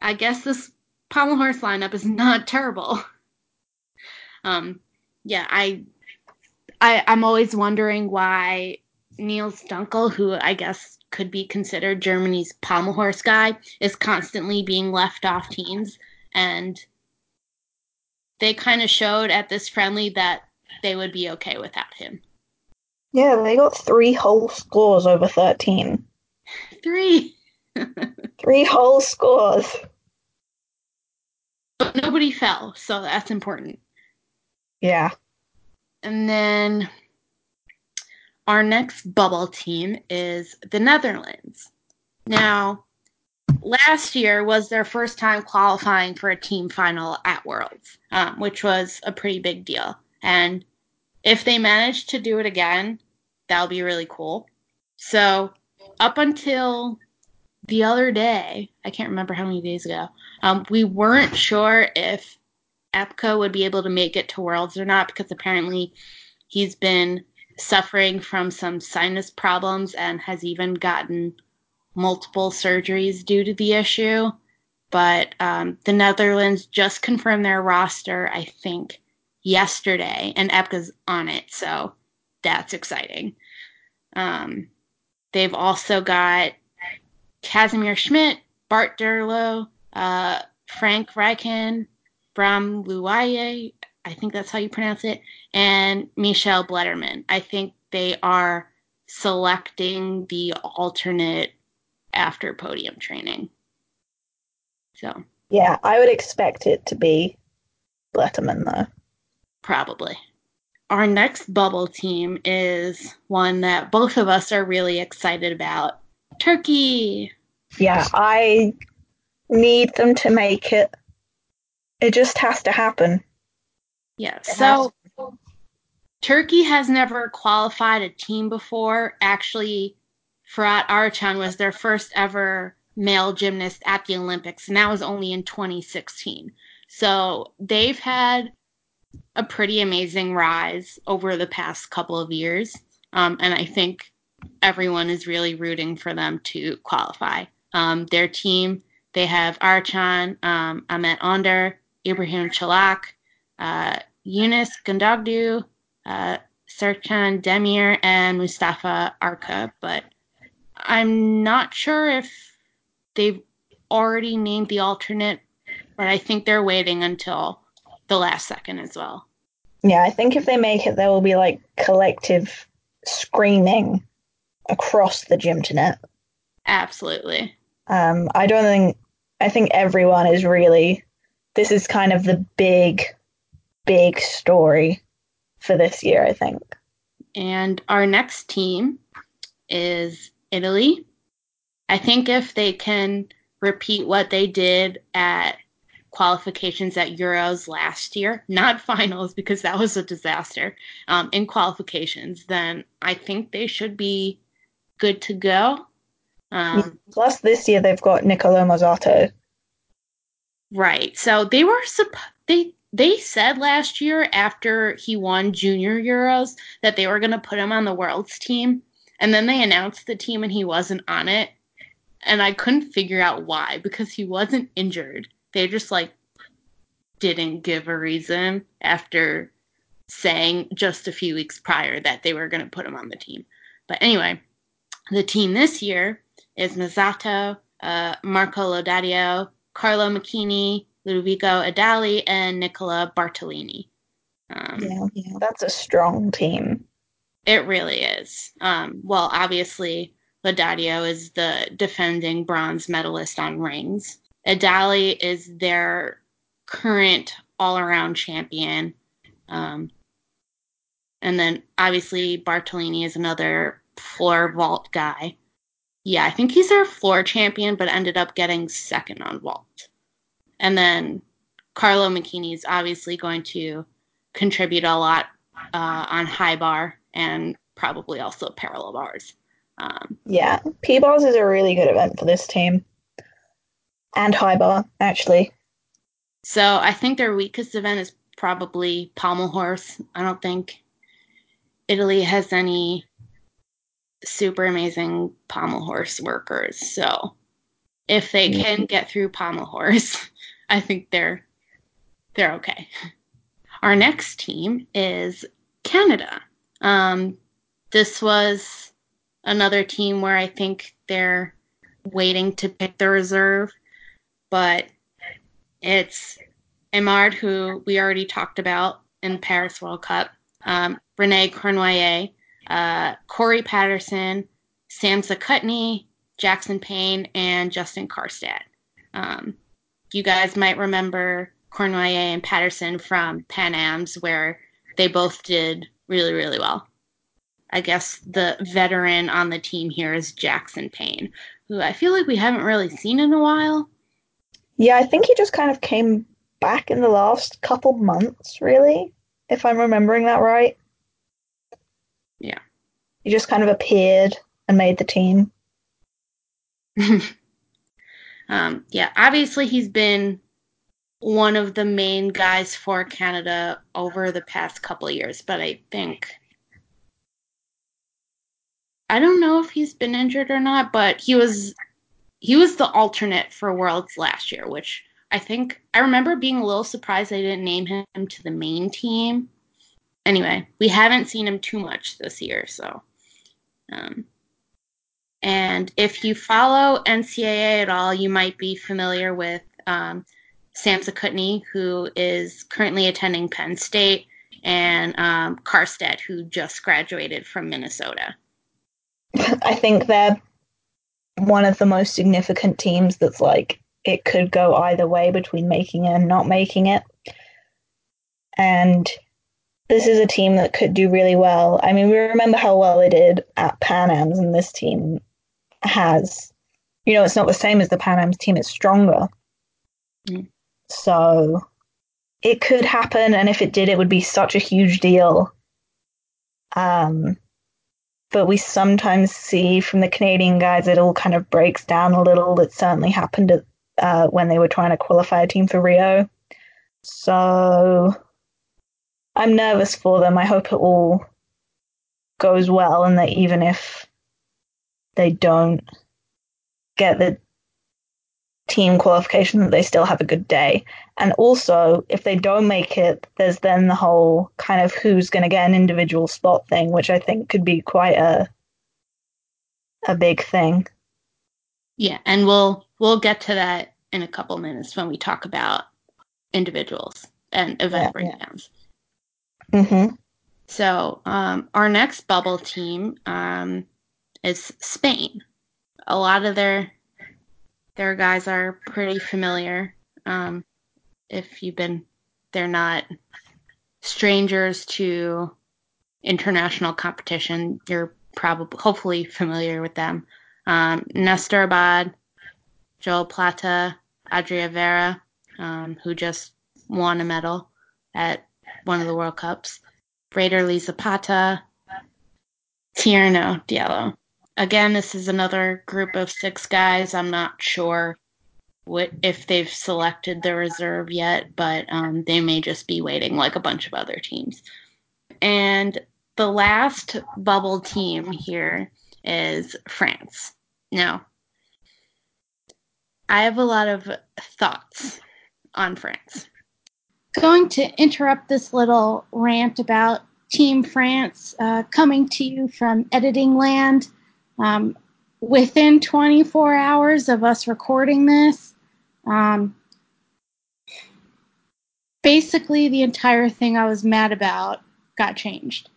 I guess this pommel horse lineup is not terrible. Um, yeah, I, I, I'm always wondering why Nils Dunkel, who I guess could be considered Germany's pommel horse guy, is constantly being left off teams and they kind of showed at this friendly that they would be okay without him. Yeah, they got three whole scores over 13. Three. three whole scores. But nobody fell, so that's important. Yeah. And then our next bubble team is the Netherlands. Now, last year was their first time qualifying for a team final at Worlds, um, which was a pretty big deal. And if they manage to do it again, that'll be really cool. So, up until the other day, I can't remember how many days ago, um, we weren't sure if Epke would be able to make it to Worlds or not because apparently he's been suffering from some sinus problems and has even gotten multiple surgeries due to the issue. But um, the Netherlands just confirmed their roster, I think, yesterday, and Epke's on it, so that's exciting. Um, they've also got Casimir Schmidt, Bart Deurloo, uh, Frank Rijken, Bram Louwije, I think that's how you pronounce it, and Michelle Blederman. I think they are selecting the alternate after podium training. So. Yeah, I would expect it to be Blederman though. Probably. Our next bubble team is one that both of us are really excited about. Turkey. Yeah, I need them to make it. It just has to happen. Yeah. So Turkey has never qualified a team before. Actually, Fırat Arıcan was their first ever male gymnast at the Olympics, and that was only in 2016. So they've had a pretty amazing rise over the past couple of years. Um, and I think everyone is really rooting for them to qualify. Um, their team, they have Arıcan, um, Ahmet Önder, Ibrahim Çolak, uh, Yunus Gundogdu, uh, Serkan Demir, and Mustafa Arca. But I'm not sure if they've already named the alternate, but I think they're waiting until the last second as well. Yeah, I think if they make it, there will be like collective screaming across the gymternet. Absolutely. Um, I don't think I think everyone is really. This is kind of the big, big story for this year. I think. And our next team is Italy. I think if they can repeat what they did at qualifications at Euros last year, not finals because that was a disaster, um, in qualifications, then I think they should be good to go. Um, Plus, this year they've got Nicolo Mozzato. Right. So they were supp- they they said last year after he won Junior Euros that they were going to put him on the Worlds team, and then they announced the team and he wasn't on it, and I couldn't figure out why because he wasn't injured. They just like didn't give a reason after saying just a few weeks prior that they were going to put him on the team. But anyway, the team this year is Mazzato, uh, Marco Lodadio, Carlo Macchini, Ludovico Edalli, and Nicola Bartolini. Um, yeah, yeah, that's a strong team. It really is. Um, well, obviously, Lodadio is the defending bronze medalist on rings. Edalli is their current all around champion. Um, and then obviously Bartolini is another floor vault guy. Yeah, I think he's their floor champion, but ended up getting second on vault. And then Carlo Macchini is obviously going to contribute a lot uh, on high bar and probably also parallel bars. Um, yeah, P bars is a really good event for this team, and high bar actually. So I think their weakest event is probably pommel horse. I don't think Italy has any super amazing pommel horse workers. So if they can get through pommel horse, I think they're they're okay. Our next team is Canada. Um, this was another team where I think they're waiting to pick the reserve, but it's Emard, who we already talked about in Paris World Cup, um, René Cournoyer, uh, Corey Patterson, Sam Zakutny, Jackson Payne, and Justin Karstad. Um, you guys might remember Cournoyer and Patterson from Pan Am's, where they both did really, really well. I guess the veteran on the team here is Jackson Payne, who I feel like we haven't really seen in a while. Yeah, I think he just kind of came back in the last couple months, really, if I'm remembering that right. He just kind of appeared and made the team. um, yeah, obviously he's been one of the main guys for Canada over the past couple years, but I think I don't know if he's been injured or not, but he was he was the alternate for Worlds last year, which I think I remember being a little surprised they didn't name him to the main team. Anyway, we haven't seen him too much this year, so. Um, and if you follow NCAA at all, you might be familiar with um, Sam Zakutny, who is currently attending Penn State, and um, who just graduated from Minnesota. I think they're one of the most significant teams that's like it could go either way between making it and not making it. And this is a team that could do really well. I mean, we remember how well they did at Pan Am's, and this team has, you know, it's not the same as the Pan Am's team, it's stronger. Mm. So it could happen, and if it did, it would be such a huge deal. Um, but we sometimes see from the Canadian guys it all kind of breaks down a little. It certainly happened at, uh, when they were trying to qualify a team for Rio. So I'm nervous for them. I hope it all goes well and that even if they don't get the team qualification that they still have a good day. And also, if they don't make it, there's then the whole kind of who's going to get an individual spot thing, which I think could be quite a a big thing. Yeah, and we'll we'll get to that in a couple minutes when we talk about individuals and event yeah, breakdowns. Mm-hmm. So um, our next bubble team um, is Spain. A lot of their their guys are pretty familiar. Um, if you've been, they're not strangers to international competition. You're probably, hopefully, familiar with them. Um, Nestor Abad, Joel Plata, Adria Vera, um, who just won a medal at one of the World Cups. Raider Lee Zapata, Tierno Diallo. Again, this is another group of six guys. I'm not sure what if they've selected the reserve yet, but um, they may just be waiting like a bunch of other teams. And the last bubble team here is France. Now, I have a lot of thoughts on France. Going to interrupt this little rant about Team France uh, coming to you from editing land. Um, within 24 hours of us recording this, um, basically the entire thing I was mad about got changed.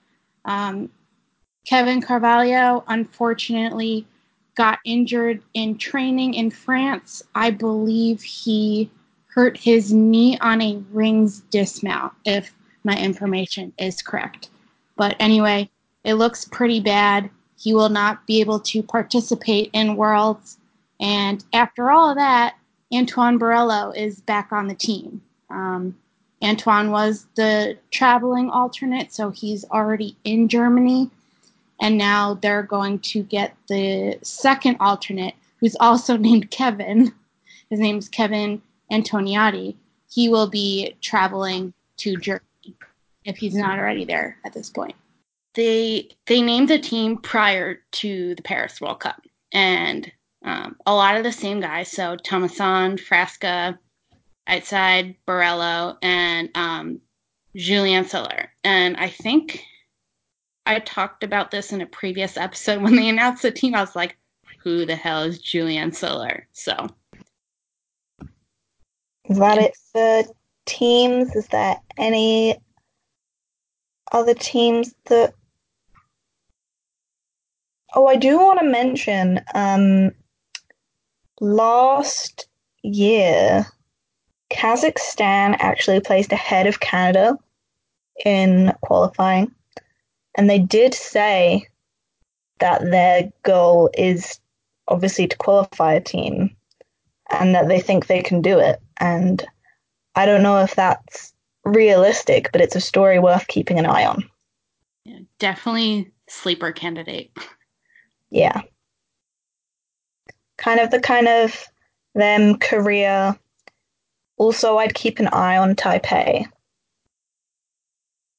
Um, Kevin Carvalho, unfortunately, got injured in training in France. I believe he hurt his knee on a rings dismount, if my information is correct. But anyway, it looks pretty bad. He will not be able to participate in Worlds. And after all of that, Antoine Borello is back on the team. Um, Antoine was the traveling alternate, so he's already in Germany. And now they're going to get the second alternate, who's also named Kevin. His name's Kevin Antoniadi. He will be traveling to Germany if he's not already there at this point. They they named the team prior to the Paris World Cup, and um, a lot of the same guys. So Tommasone, Frasca, Ait Said Borello, and um, Julien Soler. And I think I talked about this in a previous episode when they announced the team. I was like, "Who the hell is Julian Siller? So is that it for teams? Is there any other teams that? Oh, I do want to mention. Um, last year, Kazakhstan actually placed ahead of Canada in qualifying, and they did say that their goal is obviously to qualify a team and that they think they can do it. And I don't know if that's realistic, but it's a story worth keeping an eye on. Yeah, definitely sleeper candidate. Yeah. Kind of the kind of them Korea. Also, I'd keep an eye on Taipei.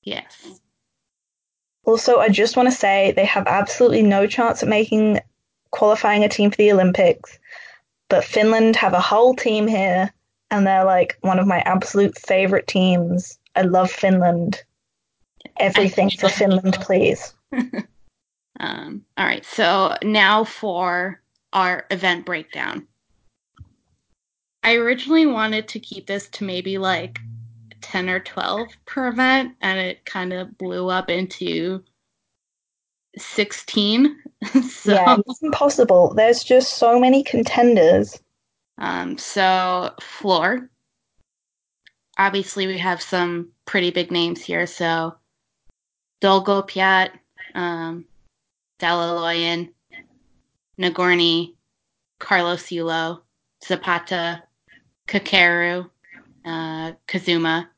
Yes. Also, I just want to say they have absolutely no chance at making qualifying a team for the Olympics. But Finland have a whole team here, and they're like one of my absolute favorite teams. I love Finland. Everything for Finland, please. um, all right, so now for our event breakdown. I originally wanted to keep this to maybe like 10 or 12 per event, and it kind of blew up into 16. so, yeah, it's impossible. There's just so many contenders. Um, so, floor. Obviously, we have some pretty big names here. So, Dolgopyat, um, Dalaloyan, Nagorny, Carlos Yulo, Zapata, Kakeru, uh, Kazuma,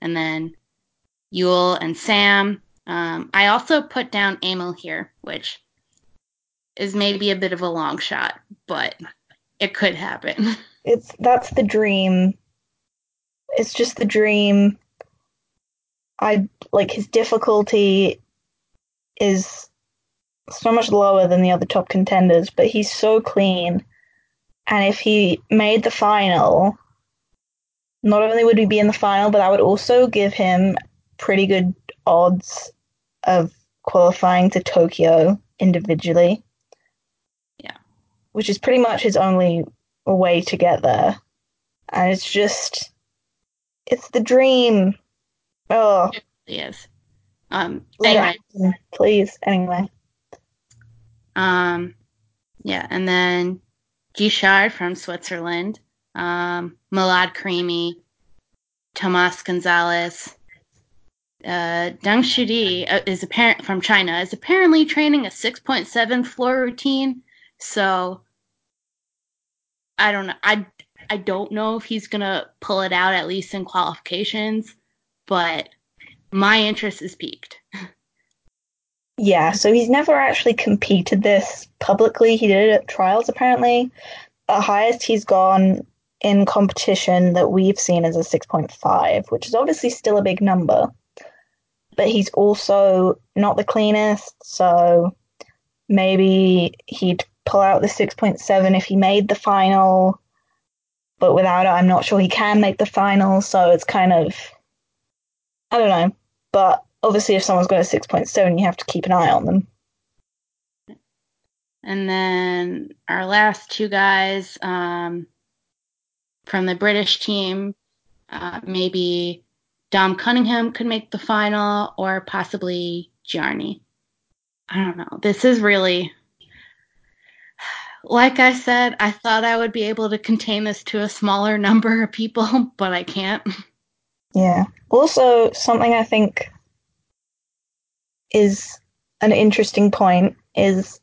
and then Yul and Sam, um, I also put down Emil here, which is maybe a bit of a long shot, but it could happen. It's that's the dream. It's just the dream. I like his difficulty is so much lower than the other top contenders, but he's so clean. And if he made the final, not only would he be in the final, but that would also give him pretty good odds of qualifying to Tokyo individually. Which is pretty much his only way to get there. And it's just it's the dream. Oh. Yes. Um anyway. Please, anyway. Um yeah, and then Gischard from Switzerland, um, Milad Karimi, Tomas Gonzalez, uh, Deng Shudi uh, is apparent from China is apparently training a 6.7 floor routine. So I don't know. I I don't know if he's gonna pull it out at least in qualifications, but my interest is peaked. Yeah, so he's never actually competed this publicly. He did it at trials apparently. The highest he's gone in competition that we've seen is a 6.5, which is obviously still a big number but he's also not the cleanest. So maybe he'd pull out the 6.7 if he made the final. But without it, I'm not sure he can make the final. So it's kind of I don't know. But obviously, if someone's got a 6.7, you have to keep an eye on them. And then our last two guys um, from the British team, uh, maybe Dom Cunningham could make the final, or possibly Giarnni. I don't know. This is really, like I said, I thought I would be able to contain this to a smaller number of people, but I can't. Yeah. Also, something I think is an interesting point is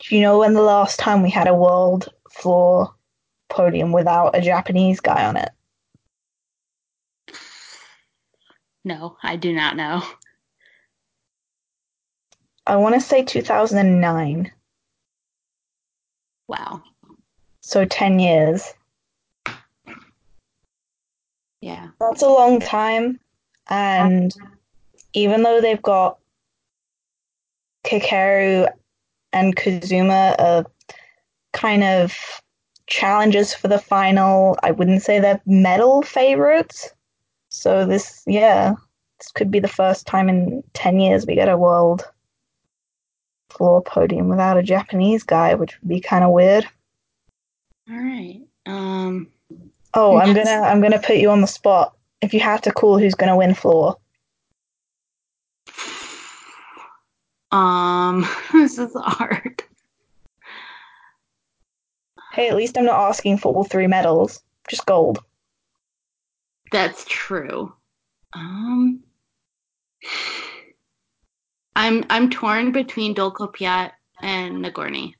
do you know when the last time we had a world floor podium without a Japanese guy on it? No, I do not know. I want to say 2009. Wow. So 10 years. Yeah. That's a long time. And even though they've got Kakeru and Kazuma are kind of challenges for the final, I wouldn't say they're medal favorites. So this, yeah, this could be the first time in 10 years we get a world floor podium without a Japanese guy, which would be kind of weird. All right. Um. Oh, I'm gonna I'm gonna put you on the spot. If you have to call who's gonna win floor, Um. This is hard. hey, at least I'm not asking for all three medals, just gold. That's true. Um. I'm I'm torn between Dolgopyat and Nagorny.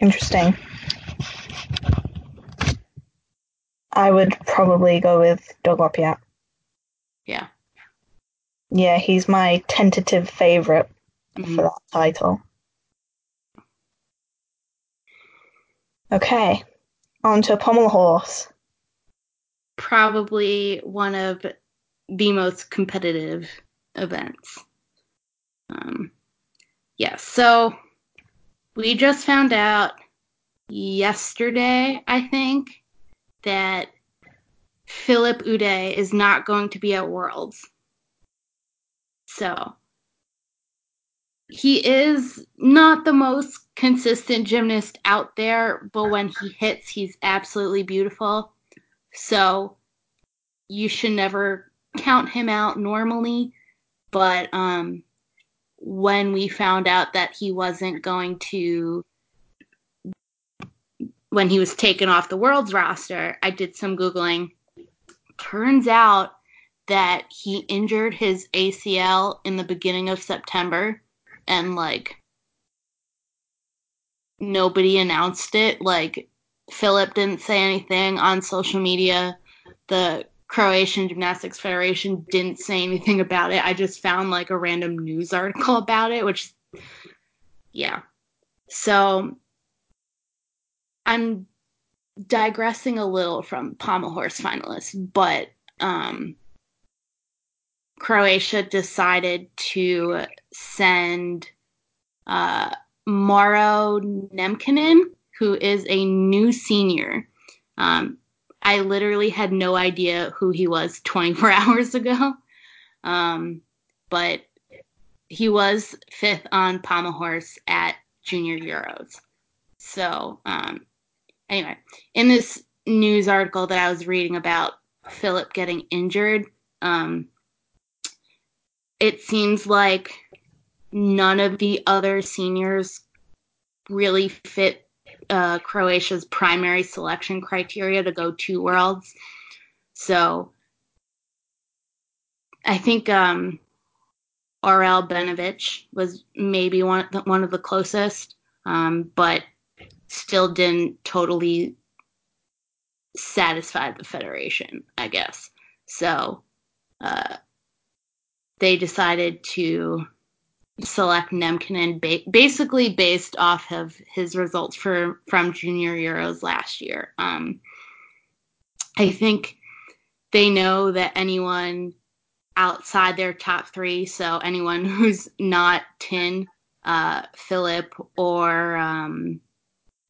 Interesting. I would probably go with Dolgopyat. Yeah. Yeah, he's my tentative favorite Mhm. for that title. Okay, on to Pommel Horse. Probably one of the most competitive events. Um. Yes. so we just found out yesterday, I think, that Filip Ude is not going to be at Worlds. So he is not the most consistent gymnast out there, but when he hits, he's absolutely beautiful. So you should never count him out normally. But um, when we found out that he wasn't going to, when he was taken off the world's roster, I did some Googling. Turns out that he injured his ACL in the beginning of September and like nobody announced it. Like Philip didn't say anything on social media. The Croatian Gymnastics Federation didn't say anything about it. I just found like a random news article about it, which yeah. So I'm digressing a little from Pommel Horse finalists, but um Croatia decided to send uh, Maro Nemkinen, who is a new senior. Um, I literally had no idea who he was 24 hours ago, um, but he was fifth on Pommel Horse at Junior Euros. So, um, anyway, in this news article that I was reading about Philip getting injured, um, it seems like none of the other seniors really fit uh, Croatia's primary selection criteria to go to Worlds. So I think um, Aurel Benović was maybe one of the, one of the closest, um, but still didn't totally satisfy the federation, I guess. So uh, they decided to select Nemkinen ba- basically based off of his results for from Junior Euros last year. Um, I think they know that anyone outside their top three, so anyone who's not Tin, uh, Philip, or um,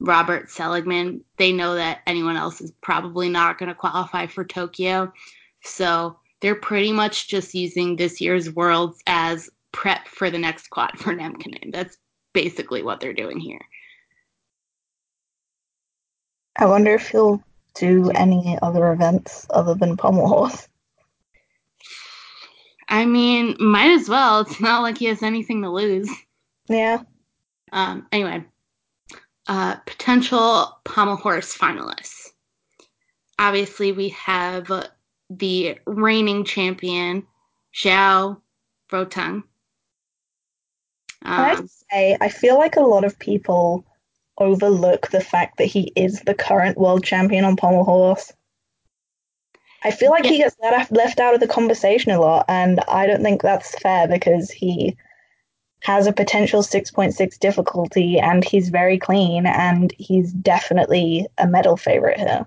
Robert Seligman. They know that anyone else is probably not going to qualify for Tokyo. So they're pretty much just using this year's Worlds as prep for the next quad for Nemkinen. That's basically what they're doing here. I wonder if he'll do any other events other than pommel horse. I mean, might as well. It's not like he has anything to lose. Yeah. Um, anyway, uh, potential pommel horse finalists. Obviously, we have the reigning champion, Xiao Ruoteng. Can I Um, say, I feel like a lot of people overlook the fact that he is the current world champion on pommel horse. I feel like he gets left, left out of the conversation a lot, and I don't think that's fair because he has a potential 6.6 difficulty and he's very clean and he's definitely a medal favorite here.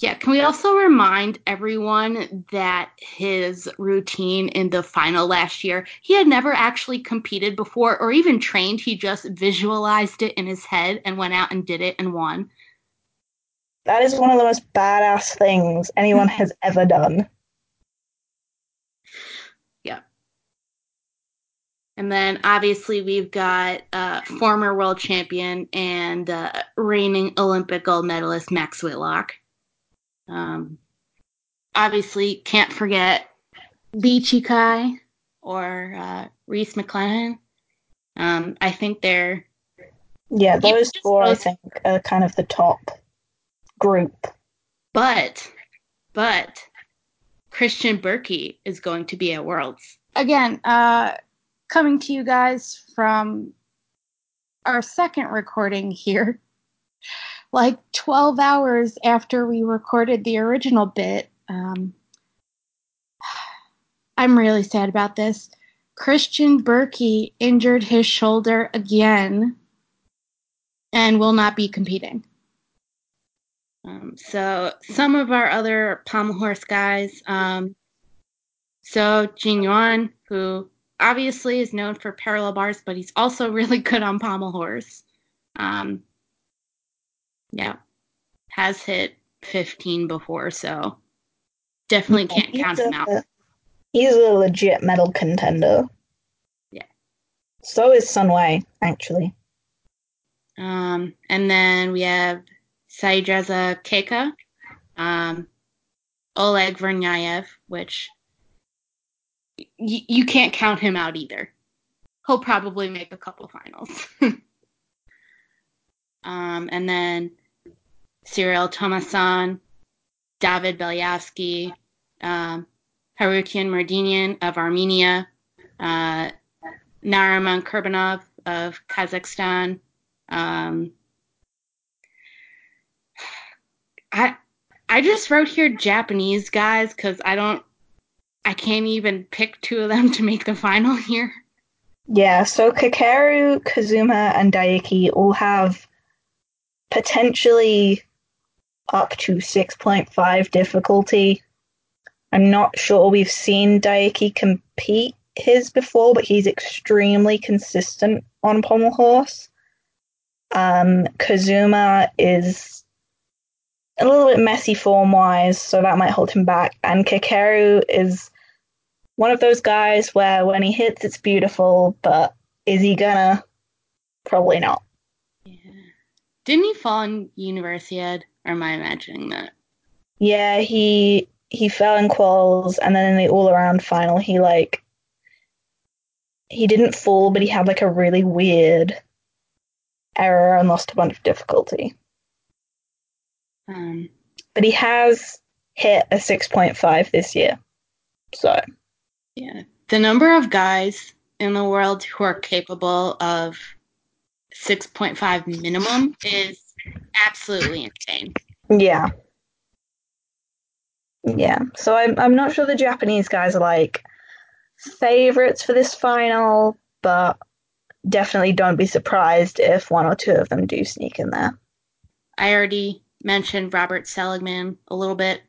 Yeah, can we also remind everyone that his routine in the final last year, he had never actually competed before or even trained. He just visualized it in his head and went out and did it and won. That is one of the most badass things anyone has ever done. Yeah. And then obviously we've got uh, former world champion and uh, reigning Olympic gold medalist Max Whitlock. Um, obviously can't forget Lee Chih Kai or uh, Rhys McClenaghan. Um, I think they're Yeah, those four, I think, are kind of the top group. but but Krisztián Berki is going to be at Worlds. again, uh, coming to you guys from our second recording here, like 12 hours after we recorded the original bit. Um, I'm really sad about this. Krisztián Berki injured his shoulder again and will not be competing. Um, so some of our other pommel horse guys, um, so Jingyuan, who obviously is known for parallel bars, but he's also really good on pommel horse. Um, yeah, has hit 15 before, so definitely can't He's count him out. He's a legit medal contender. Yeah. So is Sun Wei, actually. Um, and then we have Saeedreza Keikha, um, Oleg Vernyayev, which y- you can't count him out either. He'll probably make a couple finals. um, and then Cyril Tommasone, David Belyavsky, um, Harutyun Merdinyan of Armenia, uh, Nariman Kurbanov of Kazakhstan, um, I I just wrote here Japanese guys because I don't I can't even pick two of them to make the final here. Yeah, so Kakeru, Kazuma, and Daiki all have potentially up to 6.5 difficulty. I'm not sure we've seen Daiki compete his before, but he's extremely consistent on pommel horse. Um, Kazuma is a little bit messy form wise, so that might hold him back. And Kakeru is one of those guys where when he hits, it's beautiful, but is he gonna? Probably not. Yeah. Didn't he fall in Universiad? Or am I imagining that? Yeah, he he fell in quals, and then in the all around final, he like he didn't fall, but he had like a really weird error and lost a bunch of difficulty. Um, But he has hit a six point five this year, so yeah. The number of guys in the world who are capable of 6.5 minimum is absolutely insane. yeah, yeah. So I'm I'm not sure the Japanese guys are like favorites for this final, but definitely don't be surprised if one or two of them do sneak in there. I already mentioned Robert Seligman a little bit.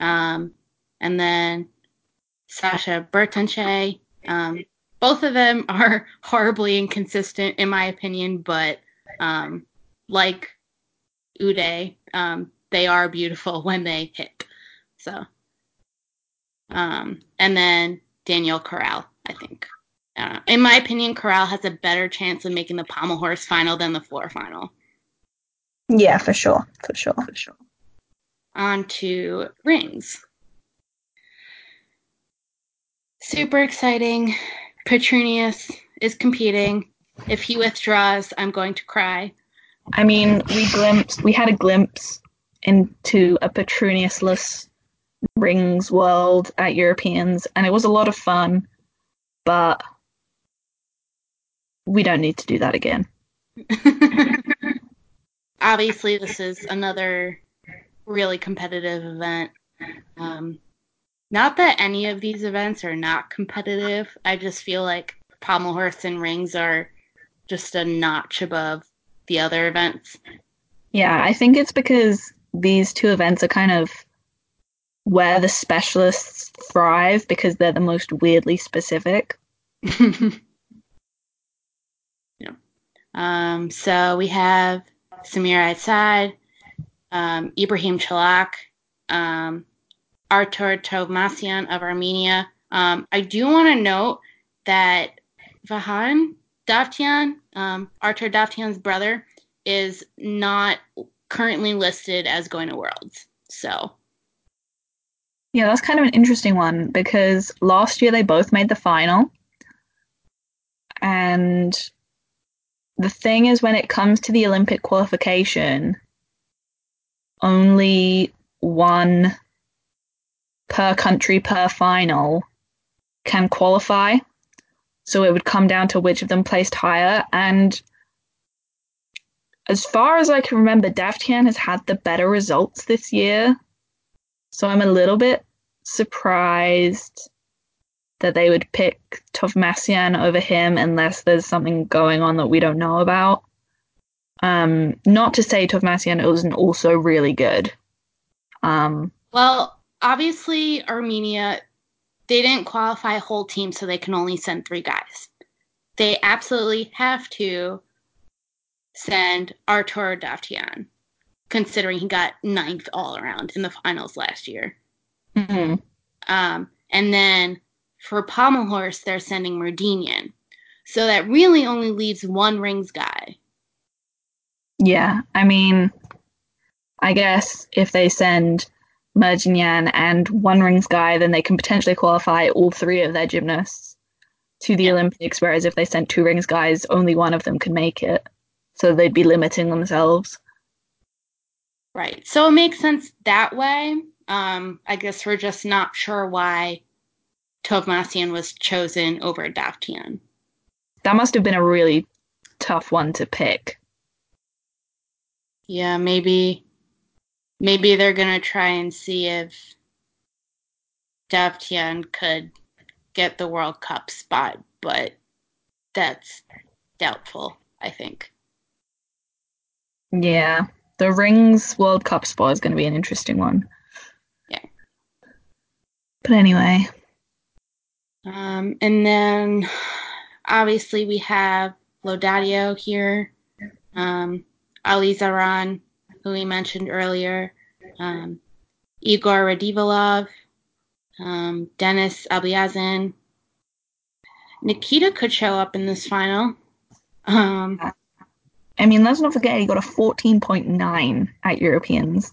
Um, and then Sašo Bertoncelj. Um, both of them are horribly inconsistent, in my opinion, but um, like Ude. Um, they are beautiful when they hit. So, um, and then Daniel Corral, I think. Uh, in my opinion, Corral has a better chance of making the pommel horse final than the floor final. Yeah, for sure. For sure. For sure. On to rings. Super exciting. Petrounias is competing. If he withdraws, I'm going to cry. I mean, we glimpsed, we had a glimpse into a Petroniusless rings world at Europeans, and it was a lot of fun, but we don't need to do that again. Obviously, this is another really competitive event. Um, not that any of these events are not competitive. I just feel like pommel horse and rings are just a notch above the other events. Yeah, I think it's because these two events are kind of where the specialists thrive because they're the most weirdly specific. yeah. Um, so we have Samir Ait Said, um, Ibrahim Çolak, um, Artur Tovmasyan of Armenia. Um, I do want to note that Vahan Davtyan, um, Artur Davtyan's brother, is not currently listed as going to Worlds. So. Yeah, that's kind of an interesting one because last year they both made the final. And the thing is, when it comes to the Olympic qualification, only one per country per final can qualify. So it would come down to which of them placed higher. And as far as I can remember, Davtyan has had the better results this year. So I'm a little bit surprised that they would pick Tovmasyan over him unless there's something going on that we don't know about. Um, not to say Tovmasyan isn't also really good. Um, well, obviously Armenia they didn't qualify a whole team, so they can only send three guys. They absolutely have to send Artur Davtyan, considering he got ninth all around in the finals last year. Mm-hmm. Um, and then for Pommel Horse, they're sending Merdinyan. So that really only leaves one rings guy. Yeah, I mean, I guess if they send Merdinyan and One Rings guy, then they can potentially qualify all three of their gymnasts to the yeah. Olympics. Whereas if they sent two rings guys, only one of them could make it. So they'd be limiting themselves. Right. So it makes sense that way. Um, I guess we're just not sure why Tovmasyan was chosen over Davtyan. That must have been a really tough one to pick. Yeah, maybe maybe they're gonna try and see if Davtyan could get the World Cup spot, but that's doubtful, I think. Yeah. The Rings World Cup spot is going to be an interesting one. Yeah. But anyway. Um, and then obviously we have Lodadio here, um, Ali Zahran, who we mentioned earlier, um, Igor Radivilov, um, Denis Ablyazin. Nikita could show up in this final. Um, I mean, let's not forget he got a 14.9 at Europeans.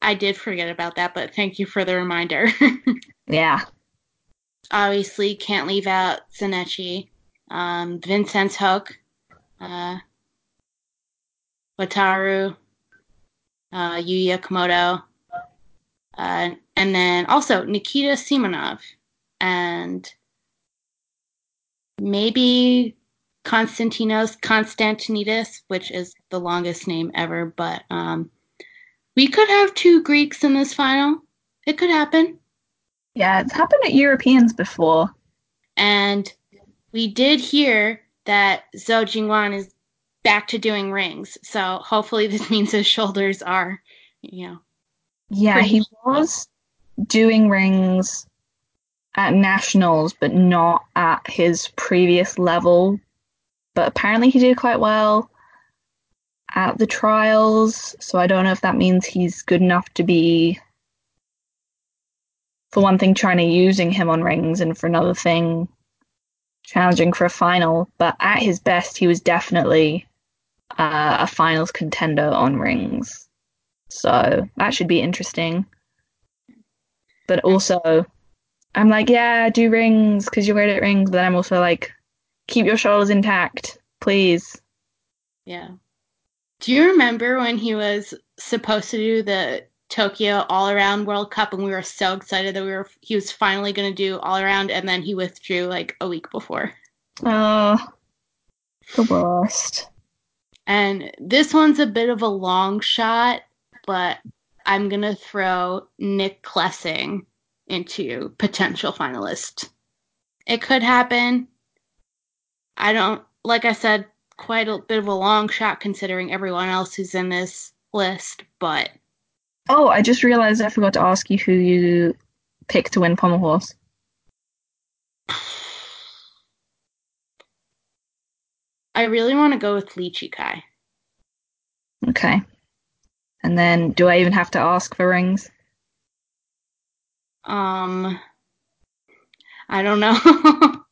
I did forget about that, but thank you for the reminder. yeah. Obviously, can't leave out Zanetti, um, Vinzenz Höck, uh, Wataru, uh, Yuya Kamoto, uh, and then also Nikita Simonov, and maybe Konstantinos Konstantinidis, which is the longest name ever, but um, we could have two Greeks in this final. It could happen. Yeah, it's happened at Europeans before. And we did hear that Zhou Jingyuan is back to doing rings. So hopefully this means his shoulders are, you know. Yeah, he was doing rings at nationals, but not at his previous level. But apparently he did quite well. at the trials, so I don't know if that means he's good enough to be, for one thing, China using him on rings, and for another thing, challenging for a final. But at his best, he was definitely uh, a finals contender on rings. So that should be interesting. But also, I'm like, yeah, do rings because you're great at rings. But then I'm also like, keep your shoulders intact, please. Yeah. Do you remember when he was supposed to do the Tokyo All Around World Cup and we were so excited that we were he was finally going to do all around and then he withdrew like a week before. Oh, the worst. And this one's a bit of a long shot, but I'm going to throw Nick Klessing into potential finalist. It could happen. I don't like I said quite a bit of a long shot considering everyone else who's in this list, but Oh, I just realized I forgot to ask you who you picked to win Pommel Horse. I really want to go with Lee Chih Kai. Okay. And then, do I even have to ask for rings? Um, I don't know.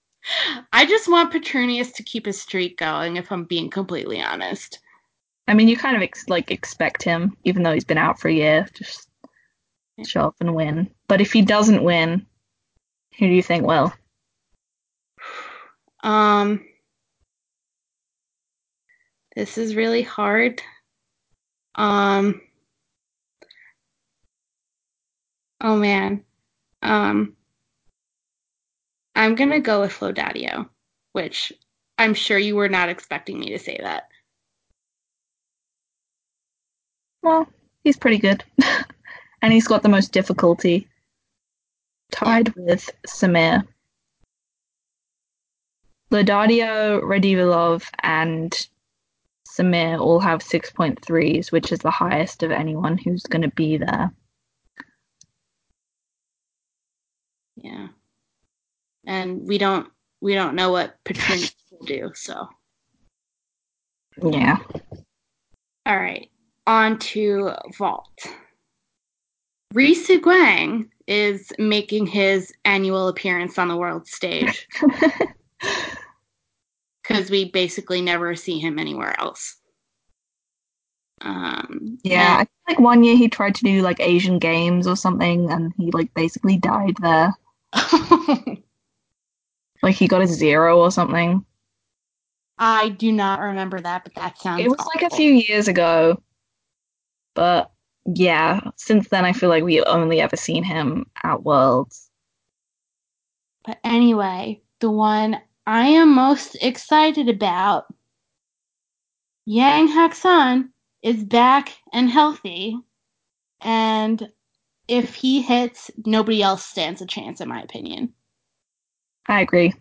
I just want Petrounias to keep his streak going, if I'm being completely honest. I mean, you kind of ex- like expect him, even though he's been out for a year, just show up and win. But if he doesn't win, who do you think will? Um, this is really hard. Um, oh man. Um, I'm gonna go with Lodadio, which I'm sure you were not expecting me to say that. Well, he's pretty good. and he's got the most difficulty, tied with Samir. Lodadio, Radivillov, and Samir all have 6.3s, which is the highest of anyone who's going to be there. Yeah. And we don't we don't know what Petrounias will do, so. Yeah. All right. On to vault. Ri Se-gwang is making his annual appearance on the world stage because we basically never see him anywhere else. Um, yeah, I feel like one year he tried to do like Asian Games or something, and he like basically died there. Like he got a zero or something. I do not remember that, but that sounds. It was like a few years ago, but yeah, since then I feel like we've only ever seen him at Worlds. But anyway, the one I am most excited about, Yang Hak-seon is back and healthy, and if he hits, nobody else stands a chance, in my opinion. I agree.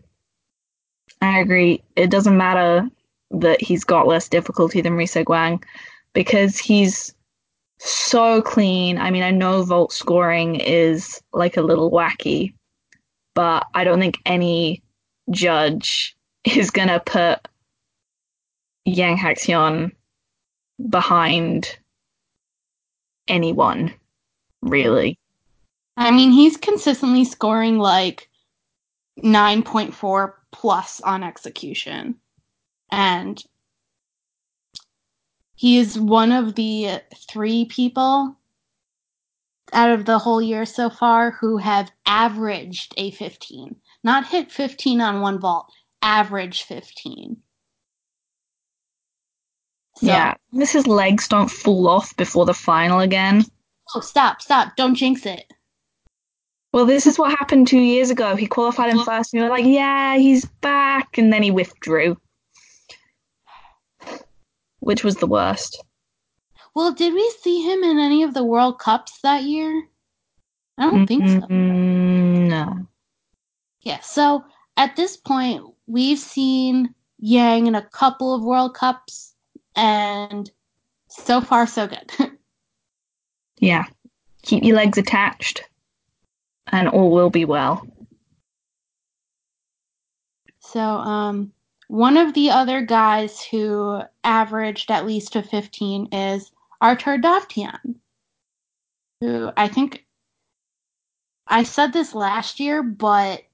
I agree. It doesn't matter that he's got less difficulty than Ri Se-gwang because he's so clean. I mean, I know vault scoring is like a little wacky, but I don't think any judge is going to put Yang Hak-seon behind anyone, really. I mean, he's consistently scoring like 9.4 plus on execution. And he is one of the three people out of the whole year so far who have averaged a 15. Not hit 15 on one vault, average 15. So, Yeah. This his legs don't fall off before the final again. Oh, stop, stop. Don't jinx it. Well, this is what happened two years ago. He qualified in first, and you were like, yeah, he's back. And then he withdrew, which was the worst. Well, did we see him in any of the World Cups that year? I don't think so. No. Yeah, so at this point, we've seen Yang in a couple of World Cups, and so far, so good. Yeah. Keep your legs attached, and all will be well. so, um, one of the other guys who averaged at least a 15 is Artur Davtyan, who I think I said this last year, but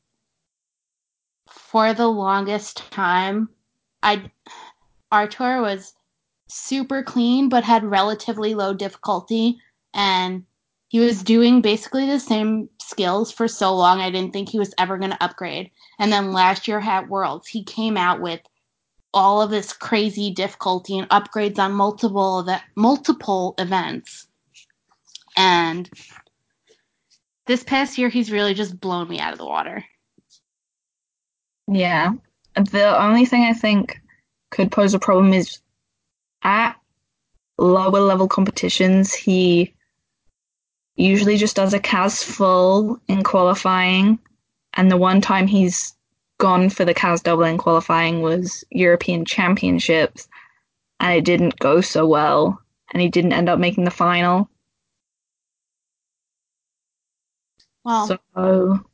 for the longest time, I Artur was super clean but had relatively low difficulty and he was doing basically the same skills for so long I didn't think he was ever going to upgrade. And then last year at Worlds, he came out with all of this crazy difficulty and upgrades on multiple that multiple events. And this past year he's really just blown me out of the water. Yeah. The only thing I think could pose a problem is at lower level competitions, he usually just does a Kas full in qualifying. And the one time he's gone for the Kas double in qualifying was European Championships, and it didn't go so well, and he didn't end up making the final. Well, So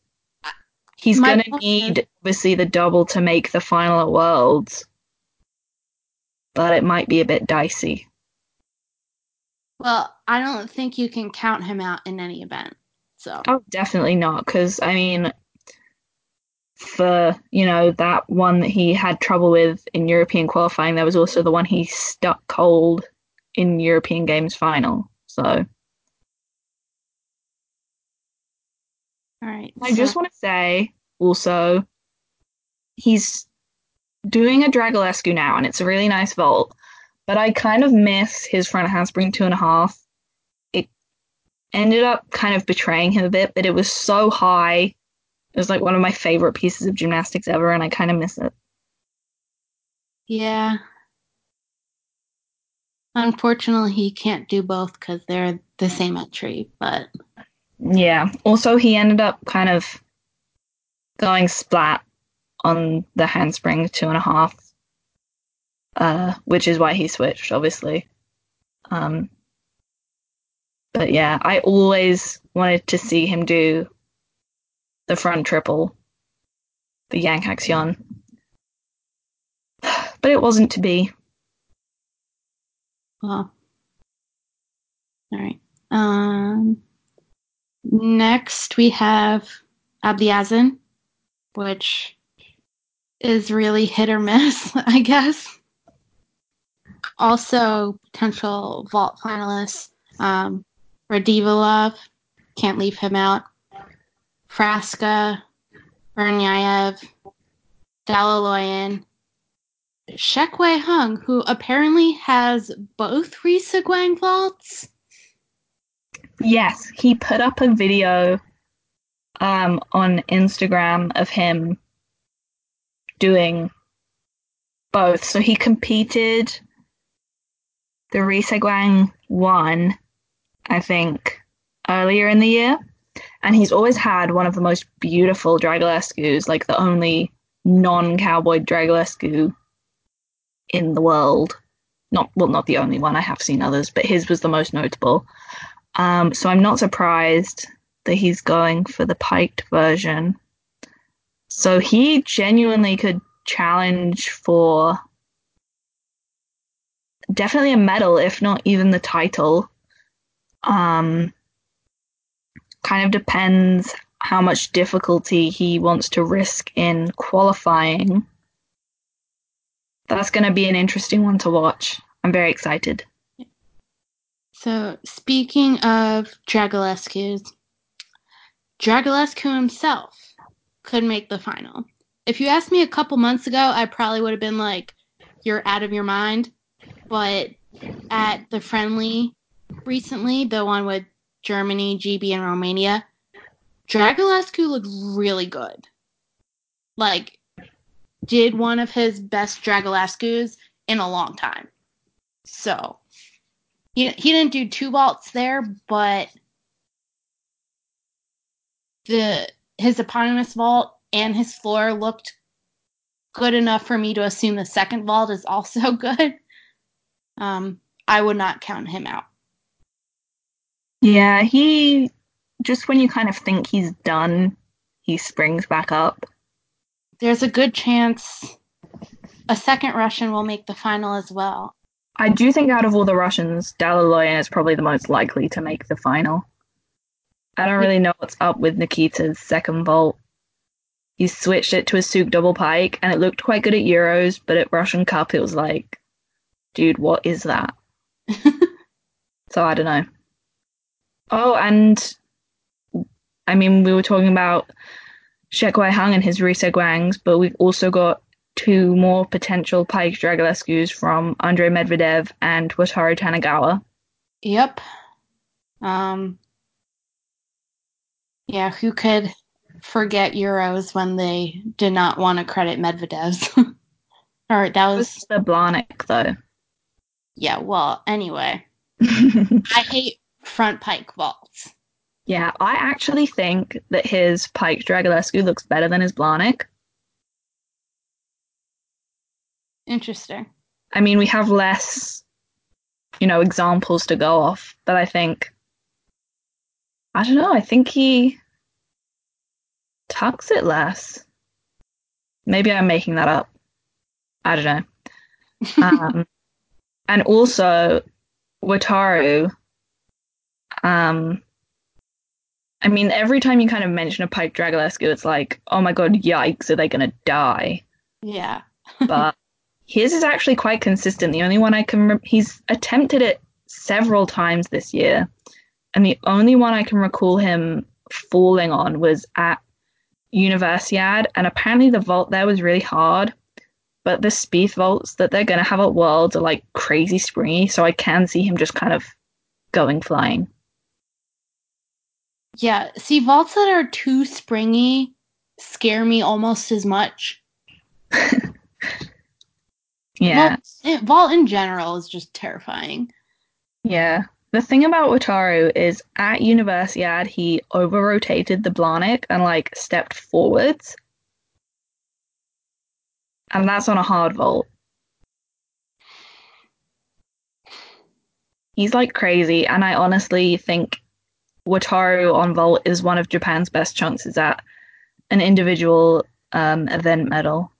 he's My to need, obviously, the double to make the final at Worlds, but it might be a bit dicey. well, I don't think you can count him out in any event. So Oh, definitely not. Because I mean, for you know that one that he had trouble with in European qualifying, there was also the one he stuck cold in European Games final. So all right. I just want to say also, he's doing a Dragulescu now, and it's a really nice vault. But I kind of miss his front handspring two and a half. It ended up kind of betraying him a bit, but it was so high. It was like one of my favorite pieces of gymnastics ever, and I kind of miss it. Yeah. Unfortunately, he can't do both because they're the same entry. But Yeah. Also, he ended up kind of going splat on the handspring two and a half, uh, which is why he switched, obviously. Um, but yeah, I always wanted to see him do the front triple, the Yang Hak-seon. But it wasn't to be. well, all right. Um, next we have Ablyazin, which is really hit or miss, I guess. Also, potential vault finalists. Um, Radivilov, can't leave him out. Frasca, Vernyayev, Dalaloyan, Shek Wai Hung, who apparently has both Ri Se-gwang vaults. Yes, he put up a video um, on Instagram of him doing both. So he competed the Ri Se-gwang one, I think, earlier in the year. And he's always had one of the most beautiful Dragulescus, like the only non cowboy Dragulescu in the world. Not well, not the only one. I have seen others, but his was the most notable. Um, so I'm not surprised that he's going for the piked version. So he genuinely could challenge for definitely a medal, if not even the title. Um, kind of depends how much difficulty he wants to risk in qualifying. That's going to be an interesting one to watch. I'm very excited. So, speaking of Dragulescu's, Dragulescu himself could make the final. If you asked me a couple months ago, I probably would have been like, you're out of your mind. But at the friendly recently, the one with Germany, GB, and Romania, Dragulescu looked really good. Like, did one of his best Dragulescus in a long time. So, he, he didn't do two vaults there, but the his eponymous vault and his floor looked good enough for me to assume the second vault is also good. Um, I would not count him out. Yeah, he just when you kind of think he's done, he springs back up. There's a good chance a second Russian will make the final as well. I do think out of all the Russians, Dalaloyan is probably the most likely to make the final. I don't really know what's up with Nikita's second vault. He switched it to a Tsuk double pike, and it looked quite good at Euros, but at Russian Cup, it was like, dude, what is that? so I don't know. Oh, and I mean, we were talking about Shek Hang and his Ri Se-gwangs, but we've also got two more potential Pike Dragulescus from Andrei Medvedev and Wataru Tanigawa. Yep. Um. Yeah, who could forget Euros when they did not want to credit Medvedev's? All right, that was the Blahnik though. Yeah, well, anyway. I hate front pike vaults. Yeah, I actually think that his Pike Dragulescu looks better than his Blahnik. Interesting. I mean, we have less, you know, examples to go off, but I think, I don't know, I think he tucks it less. Maybe I'm making that up. I don't know. Um, and also, Wataru, um, I mean, every time you kind of mention a Pike Dragulescu, it's like, oh my god, yikes, are they going to die? Yeah. but his is actually quite consistent. The only one I can, re- he's attempted it several times this year, and the only one I can recall him falling on was at Universiad, and apparently the vault there was really hard. But the Spieth vaults that they're going to have at Worlds are like crazy springy, so I can see him just kind of going flying. Yeah, see, vaults that are too springy scare me almost as much. yeah. Vault, eh, vault in general is just terrifying. Yeah. The thing about Wataru is at Universiad, he over rotated the Blahnik and like stepped forwards. And that's on a hard vault. He's like crazy, and I honestly think Wataru on vault is one of Japan's best chances at an individual um, event medal.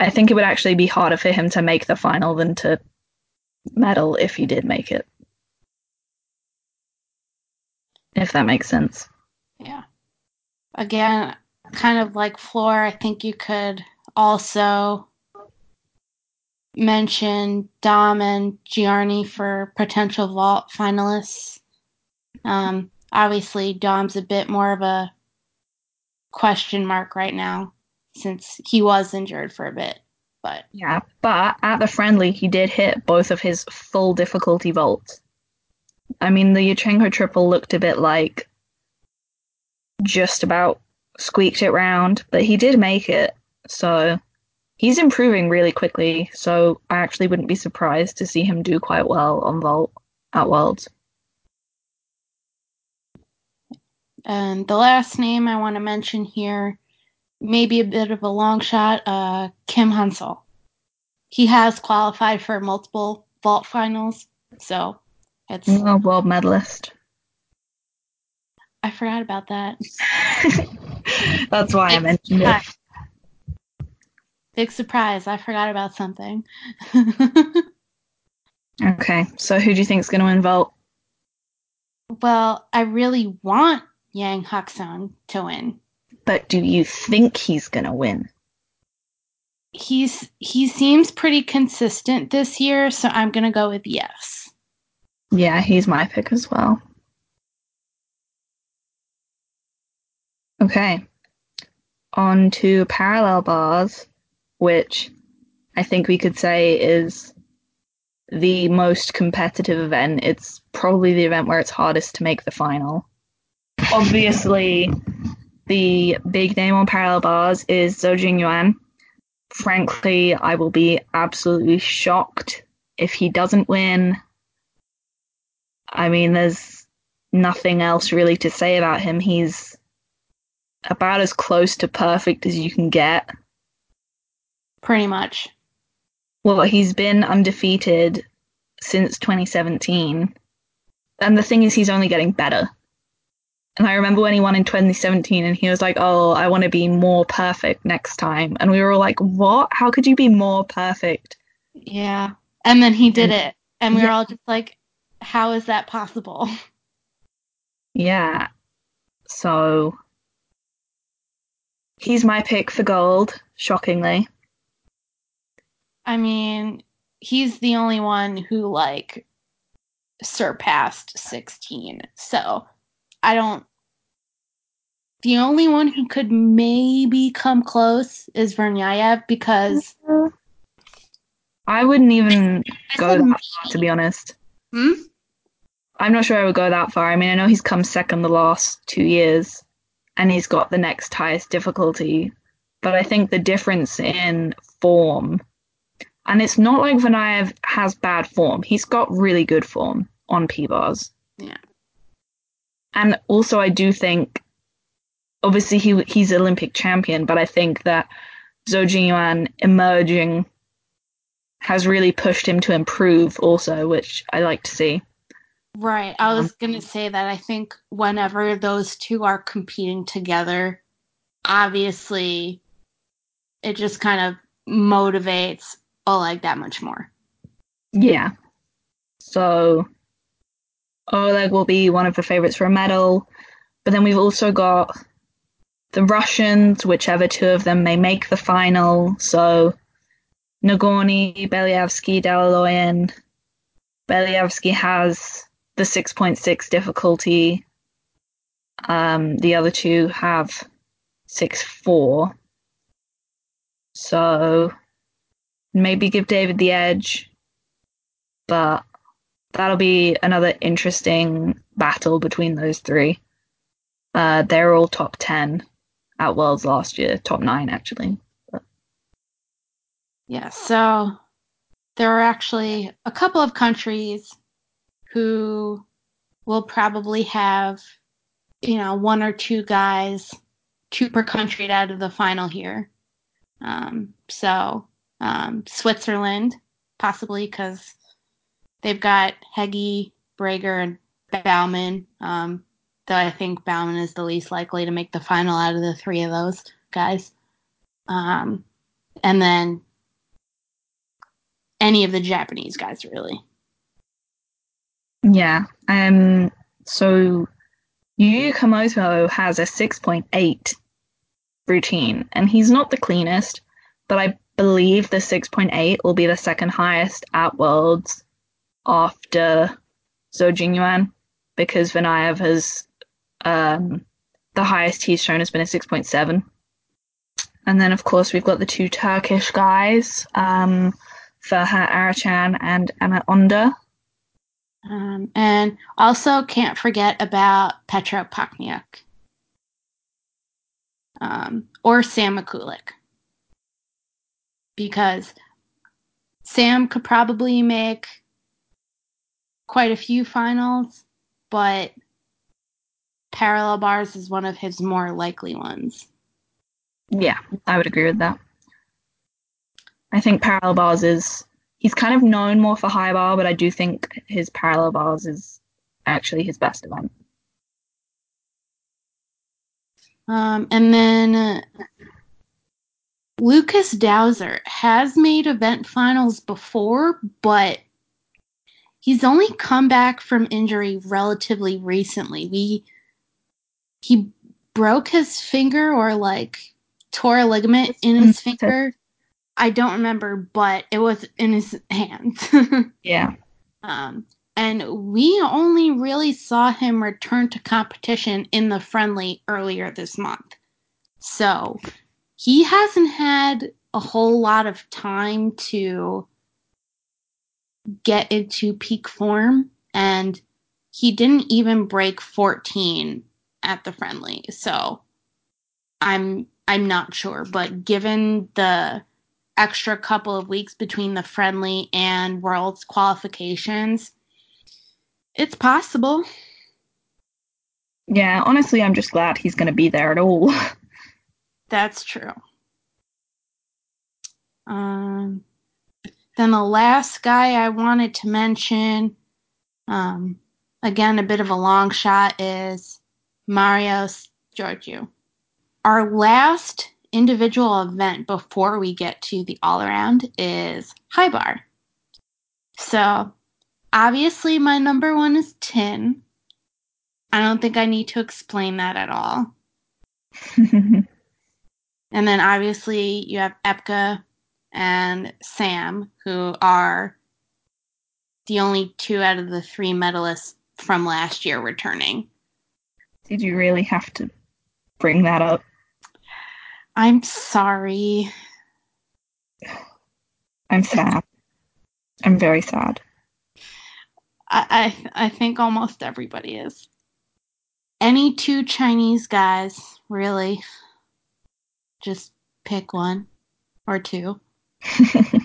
I think it would actually be harder for him to make the final than to medal if he did make it. If that makes sense. Yeah. Again, kind of like Floor, I think you could also mention Dom and Giarnni for potential vault finalists. Um, obviously, Dom's a bit more of a question mark right now since he was injured for a bit. But yeah, but at the friendly, he did hit both of his full difficulty vaults. I mean, the Yurchenko triple looked a bit like just about squeaked it round, but he did make it. So he's improving really quickly. So I actually wouldn't be surprised to see him do quite well on vault at Worlds. And the last name I want to mention here, maybe a bit of a long shot, uh, Kim Han-sol. He has qualified for multiple vault finals, so it's a world medalist. I forgot about that. That's why Big I mentioned surprise. it. Big surprise! I forgot about something. okay, so who do you think is going to win vault? Well, I really want Yang Hak-seon to win. But do you think he's gonna win? He's he seems pretty consistent this year, so I'm gonna go with yes. Yeah, he's my pick as well. Okay. On to parallel bars, which I think we could say is the most competitive event. It's probably the event where it's hardest to make the final obviously, the big name on parallel bars is Zhou Jingyuan. Frankly, I will be absolutely shocked if he doesn't win. I mean, there's nothing else really to say about him. He's about as close to perfect as you can get. Pretty much. Well, he's been undefeated since 2017. And the thing is, he's only getting better. And I remember when he won in 2017 and he was like, Oh, I want to be more perfect next time. And we were all like, What? How could you be more perfect? Yeah. And then he did it. And we were Yeah. all just like, how is that possible? Yeah. So he's my pick for gold, shockingly. I mean, he's the only one who like surpassed 16. So I don't. The only one who could maybe come close is Verniaiev because I wouldn't even go that far, to be honest. Hmm? I'm not sure I would go that far. I mean, I know he's come second the last two years and he's got the next highest difficulty, but I think the difference in form, and it's not like Verniaiev has bad form, he's got really good form on P bars. Yeah. And also, I do think, obviously, he he's Olympic champion, but I think that Zou Jingyuan emerging has really pushed him to improve also, which I like to see. Right. I was Um, going to say that I think whenever those two are competing together, obviously it just kind of motivates Oleg that much more. Yeah. So Oleg will be one of the favorites for a medal. But then we've also got the Russians, whichever two of them may make the final. So Nagorny, Belyavsky, Dalaloyan. Belyavsky has the 6.6 difficulty. Um, the other two have 6.4. So maybe give David the edge but that'll be another interesting battle between those three. Uh, they're all top 10 at Worlds last year, top 9 actually. Yeah, so there are actually a couple of countries who will probably have, you know, one or two guys, two per country out of the final here. Um, so um, Switzerland, possibly because they've got Hegi, Brägger, and Baumann. Um, though I think Baumann is the least likely to make the final out of the three of those guys. Um, and then any of the Japanese guys, really. Yeah. Um. So Yu Kamoto has a 6.8 routine, and he's not the cleanest, but I believe the 6.8 will be the second highest at Worlds after Zou Jingyuan, because Verniaiev has um, the highest he's shown has been a 6.7. And then, of course, we've got the two Turkish guys, um, Ferhat Arıcan and Ahmet Önder. Um, and also can't forget about Petro Pakhniuk. Um, or Sam Mikulak. Because Sam could probably make quite a few finals, but parallel bars is one of his more likely ones. Yeah, I would agree with that. I think parallel bars is he's kind of known more for high bar, but I do think his parallel bars is actually his best event. Um, and then uh, Lukas Dauser has made event finals before, but he's only come back from injury relatively recently. We he broke his finger or like tore a ligament in his finger. I don't remember, but it was in his hand. Yeah. Um, and we only really saw him return to competition in the friendly earlier this month. So he hasn't had a whole lot of time to get into peak form, and he didn't even break 14 at the friendly. So I'm I'm not sure, but given the extra couple of weeks between the friendly and world's qualifications, it's possible. Yeah, honestly, I'm just glad he's going to be there at all. That's true. Um, then the last guy I wanted to mention, um, again, a bit of a long shot, is Marios Georgiou. Our last individual event before we get to the all around is high bar. So obviously my number one is Tin. I don't think I need to explain that at all. And then obviously you have Epke and Sam, who are the only two out of the three medalists from last year returning. Did you really have to bring that up? I'm sorry. I'm sad. I'm very sad. I, I I think almost everybody is. Any two Chinese guys, really. Just pick one or two.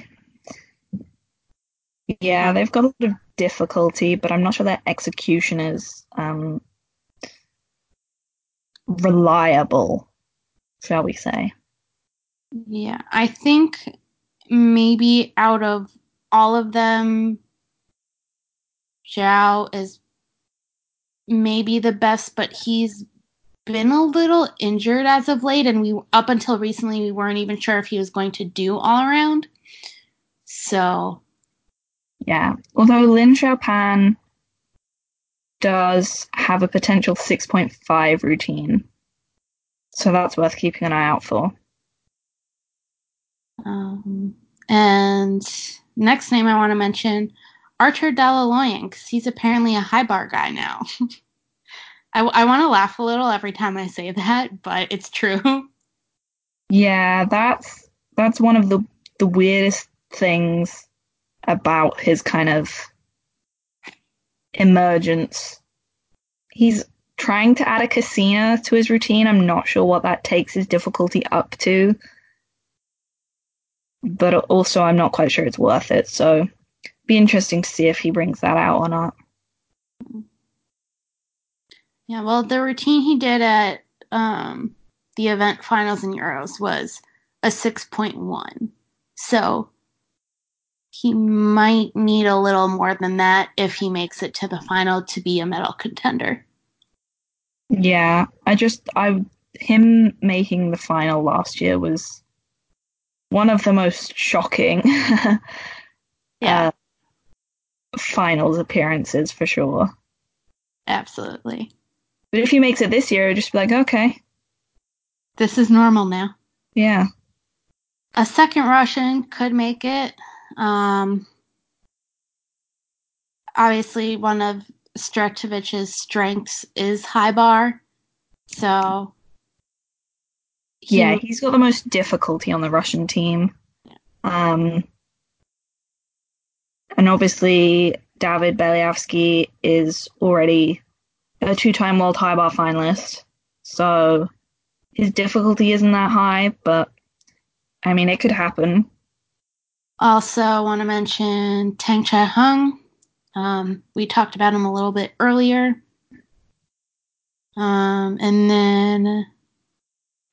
yeah, they've got a lot of difficulty, but I'm not sure their execution is um, reliable, shall we say. Yeah, I think maybe out of all of them, Xiao is maybe the best, but he's been a little injured as of late, and we up until recently we weren't even sure if he was going to do all around. So, yeah. Although Lin Chaopan does have a potential 6.5 routine, so that's worth keeping an eye out for. Um, and next name I want to mention, Arthur Dalaloyan, because he's apparently a high bar guy now. I, I want to laugh a little every time I say that, but it's true. Yeah, that's that's one of the the weirdest things about his kind of emergence. He's trying to add a Cassina to his routine. I'm not sure what that takes his difficulty up to. But also I'm not quite sure it's worth it, so be interesting to see if he brings that out or not. Yeah, well, the routine he did at um, the event finals in Euros was a 6.1. So he might need a little more than that if he makes it to the final to be a medal contender. Yeah, I just I him making the final last year was one of the most shocking yeah. Uh, finals appearances for sure. Absolutely. But if he makes it this year, just be like, okay. This is normal now. Yeah. A second Russian could make it. Um, obviously, one of Stretovich's strengths is high bar. So. He, yeah, he's got the most difficulty on the Russian team. Um, and obviously, David Belyavsky is already a two-time world high bar finalist, so his difficulty isn't that high, but I mean it could happen. Also, want to mention Tang Chia Hung. Um, we talked about him a little bit earlier. Um, and then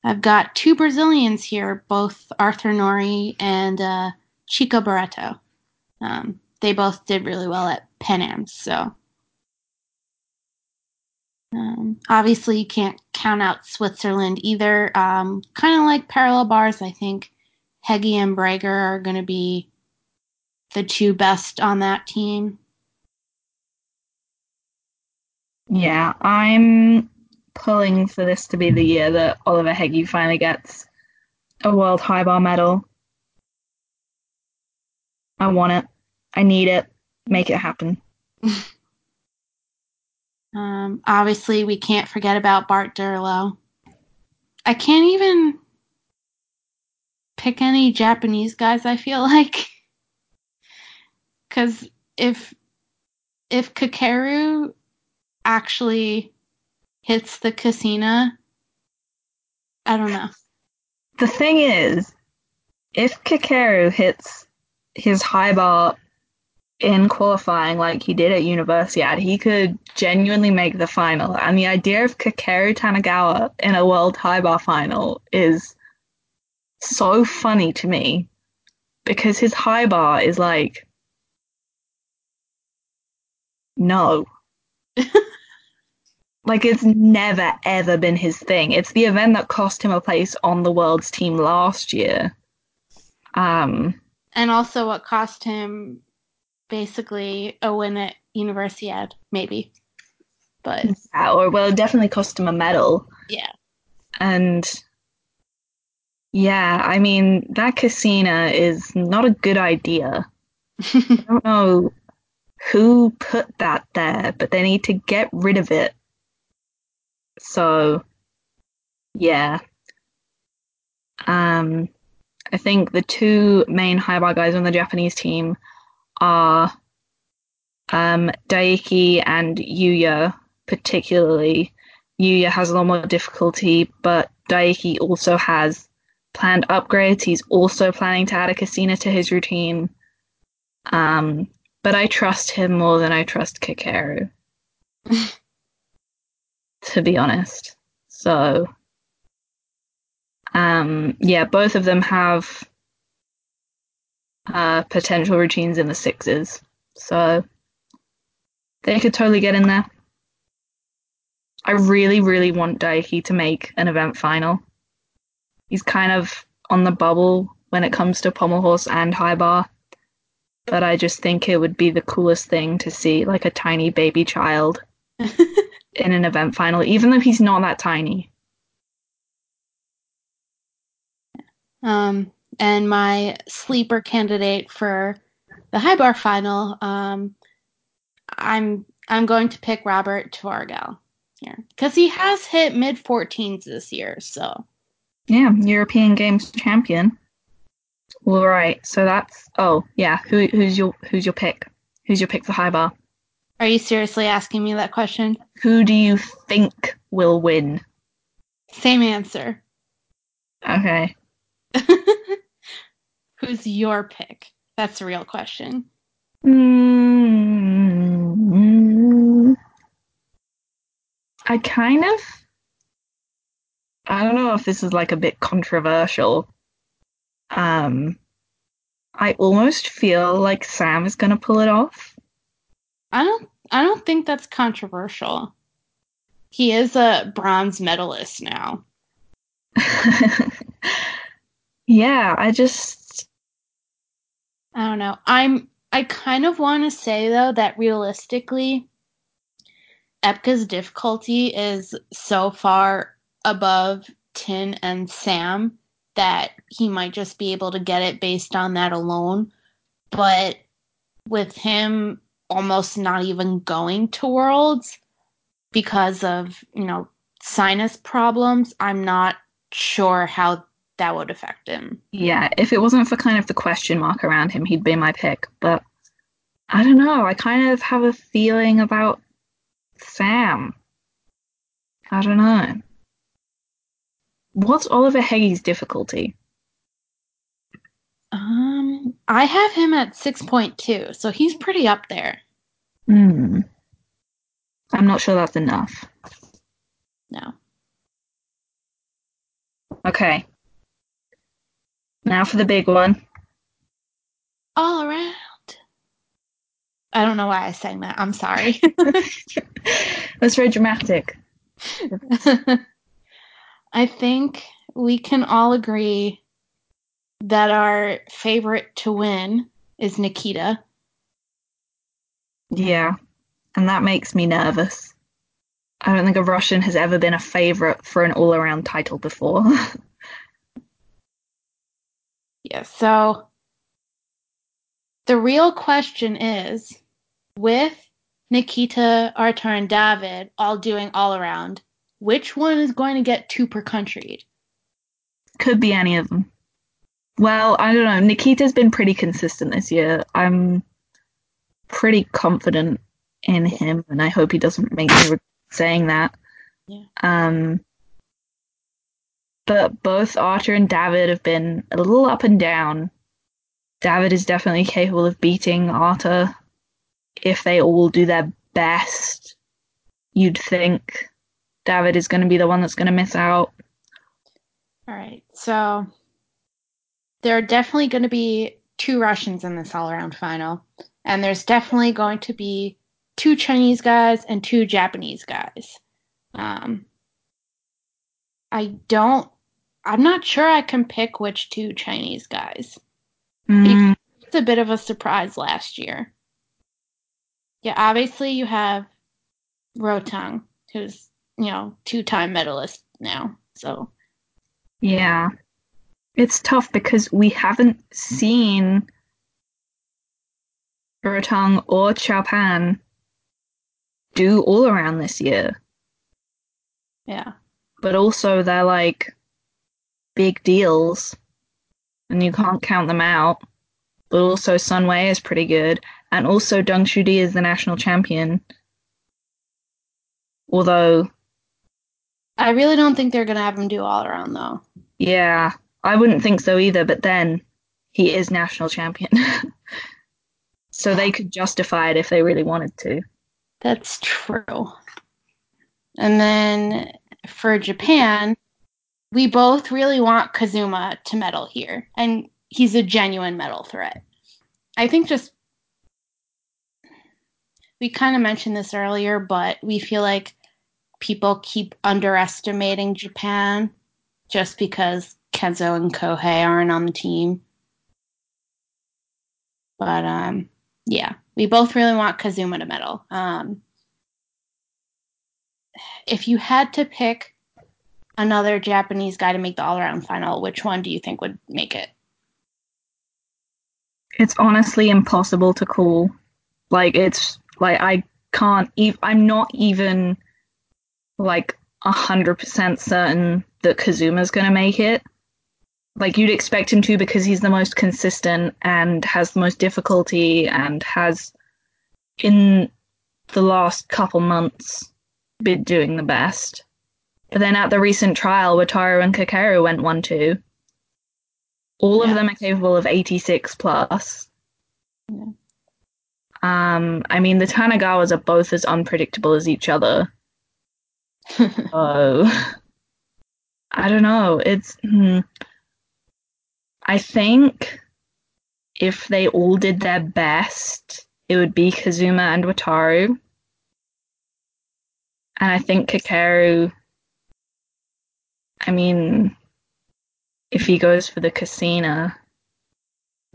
I've got two Brazilians here, both Arthur Nory and uh, Chico Barretto. Um, they both did really well at Pan Am, so um, obviously, you can't count out Switzerland either. Um, kind of like parallel bars, I think Hegi and Brägger are going to be the two best on that team. Yeah, I'm pulling for this to be the year that Oliver Hegi finally gets a world high bar medal. I want it. I need it. Make it happen. Um, obviously, we can't forget about Bart Deurloo. I can't even pick any Japanese guys. I feel like because if if Kakeru actually hits the Cassina, I don't know. The thing is, if Kakeru hits his high bar in qualifying like he did at Universiade, he could genuinely make the final. And the idea of Kakeru Tanigawa in a World High Bar final is so funny to me because his high bar is like no. Like it's never ever been his thing. It's the event that cost him a place on the world's team last year. Um, and also what cost him basically a win at Universiade, maybe. But yeah, or well, it definitely cost him a medal. yeah. And yeah, I mean that Cassina is not a good idea. I don't know who put that there, but they need to get rid of it. So, yeah. Um, I think the two main high bar guys on the Japanese team are um, Daiki and Yuya, particularly. Yuya has a lot more difficulty, but Daiki also has planned upgrades. He's also planning to add a Cassina to his routine. Um, but I trust him more than I trust Kakeru. to be honest. So, um, yeah, both of them have uh, potential routines in the sixes. So, they could totally get in there. I really, really want Daiki to make an event final. He's kind of on the bubble when it comes to pommel horse and high bar but I just think it would be the coolest thing to see like a tiny baby child in an event final, even though he's not that tiny. Um, and my sleeper candidate for the high bar final, um, I'm I'm going to pick Robert Tvorogal here because he has hit mid 14s this year. So yeah, European Games champion. All right, so that's oh yeah. Who who's your who's your pick? Who's your pick for high bar? Are you seriously asking me that question? Who do you think will win? Same answer. Okay. Who's your pick? That's a real question. Mm-hmm. I kind of. I don't know if this is like a bit controversial, um, I almost feel like Sam is going to pull it off. I don't. I don't think that's controversial. He is a bronze medalist now. yeah, I just. I don't know. I'm. I kind of want to say though that realistically, Epke's difficulty is so far above Tin and Sam that he might just be able to get it based on that alone. But with him almost not even going to Worlds because of, you know, sinus problems, I'm not sure how that would affect him. Yeah, if it wasn't for kind of the question mark around him, he'd be my pick. But I don't know. I kind of have a feeling about Sam. I don't know. What's Oliver Hegi's difficulty? Um, I have him at 6.2, so he's pretty up there. Hmm. I'm not sure that's enough. No. Okay. Now for the big one. All around. I don't know why I sang that. I'm sorry. That's very dramatic. I think we can all agree that our favorite to win is Nikita. Yeah, and that makes me nervous. I don't think a Russian has ever been a favorite for an all around title before. Yeah, so the real question is with Nikita, Artur, and David all doing all around, which one is going to get two per country? Could be any of them. Well, I don't know. Nikita's been pretty consistent this year. I'm pretty confident in him, and I hope he doesn't make me saying that. Yeah. Um, but both Artur and David have been a little up and down. David is definitely capable of beating Artur if they all do their best. You'd think. David is going to be the one that's going to miss out. All right. So there are definitely going to be two Russians in this all around final. And there's definitely going to be two Chinese guys and two Japanese guys. Um, I don't. I'm not sure I can pick which two Chinese guys. Mm, It's a bit of a surprise last year. Yeah, obviously you have Ruoteng, who's you know two-time medalist now. So yeah. It's tough because we haven't seen Ruoteng or Xiao do all around this year. yeah, But also they're like big deals and you can't count them out. But also Sun Wei is pretty good. And also Deng Shudi is the national champion. Although, I really don't think they're gonna have him do all around though. yeah, I wouldn't think so either, but then he is national champion. so they could justify it if they really wanted to. That's true. And then for Japan, we both really want Kazuma to medal here, and he's a genuine medal threat. I think just we kind of mentioned this earlier, but we feel like people keep underestimating Japan just because Kenzo and Kohei aren't on the team. But um, yeah, we both really want Kazuma to medal. Um, if you had to pick another Japanese guy to make the all around final, which one do you think would make it? It's honestly impossible to call. Like it's like I can't even. I'm not even like a hundred percent certain that Kazuma's gonna make it. Like you'd expect him to because he's the most consistent and has the most difficulty and has in the last couple months been doing the best. But then at the recent trial, Wataru and Kakeru went one two. All Yeah. of them are capable of 86 plus. Yeah. Um, I mean, the Tanigawas are both as unpredictable as each other. Oh, I don't know. It's. Hmm. I think if they all did their best, it would be Kazuma and Wataru. And I think Kakeru. I mean, if he goes for the Cassina.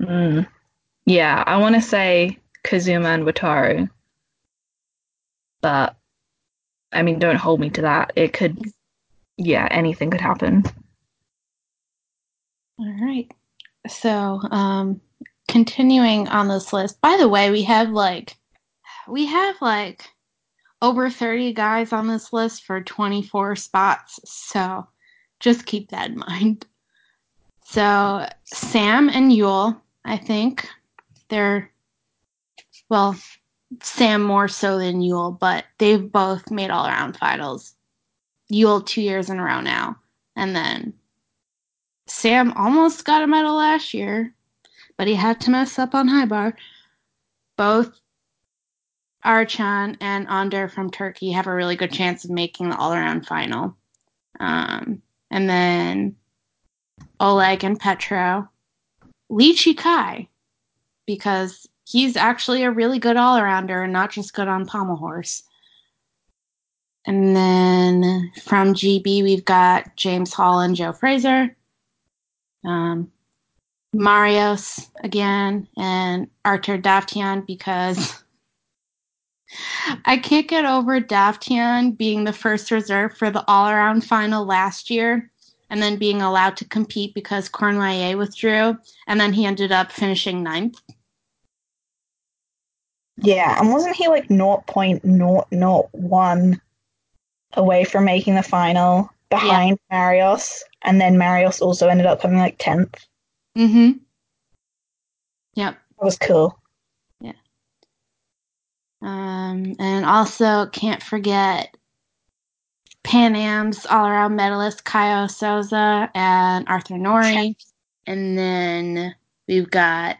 Mm, yeah, I want to say Kazuma and Wataru. But, I mean, don't hold me to that. It could. Yeah, anything could happen. All right. So, um, continuing on this list. By the way, we have like we have like over 30 guys on this list for 24 spots. So, just keep that in mind. So, Sam and Yul, I think they're well, Sam more so than Yul, but they've both made all around finals. Yul two years in a row now. And then Sam almost got a medal last year, but he had to mess up on high bar. Both Arıcan and Önder from Turkey have a really good chance of making the all around final. Um, and then Oleg and Petro. Lee Chih Kai, because he's actually a really good all arounder and not just good on pommel horse. And then from GB, we've got James Hall and Joe Fraser. Um, Marios again and Artur Davtyan because I can't get over Davtyan being the first reserve for the all around final last year and then being allowed to compete because Cournoyer withdrew and then he ended up finishing ninth. Yeah, and wasn't he like 0.001 away from making the final behind Marios? And then Marios also ended up coming like 10th. Mm-hmm. Yep. That was cool. Um, and also can't forget Pan Am's all-around medalist Caio Souza and Arthur Nory. And then we've got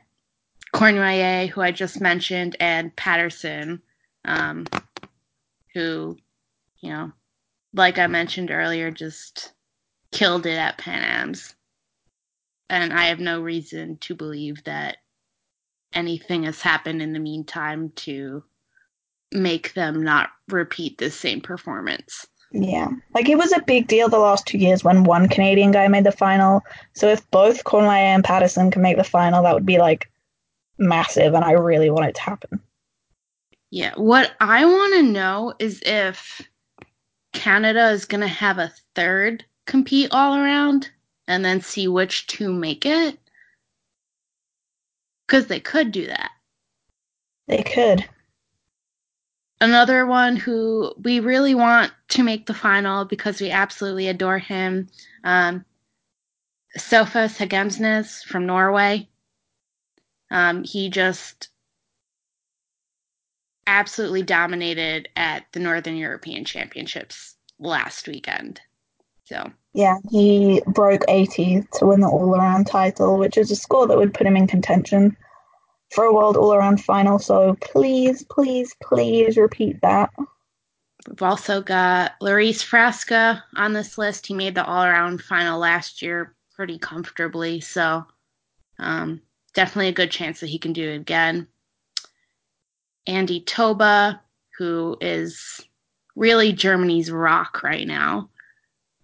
Cournoyer, who I just mentioned, and Patterson, um, who, you know, like I mentioned earlier, just killed it at Pan Am's. And I have no reason to believe that anything has happened in the meantime to make them not repeat the same performance. Yeah. Like it was a big deal the last two years when one Canadian guy made the final. So if both Cournoyer and Patterson can make the final, that would be like massive and I really want it to happen. Yeah. What I want to know is if Canada is going to have a third compete all around and then see which two make it. Because they could do that. They could. Another one who we really want to make the final because we absolutely adore him, um, Sofus Heggemsnes from Norway. Um, he just absolutely dominated at the Northern European Championships last weekend. So Yeah, he broke 80 to win the all around title, which is a score that would put him in contention for a world all around final. So please, please, please repeat that. we've also got Loris Frasca on this list. He made the all around final last year pretty comfortably. So um, definitely a good chance that he can do it again. Andy Toba, who is really Germany's rock right now.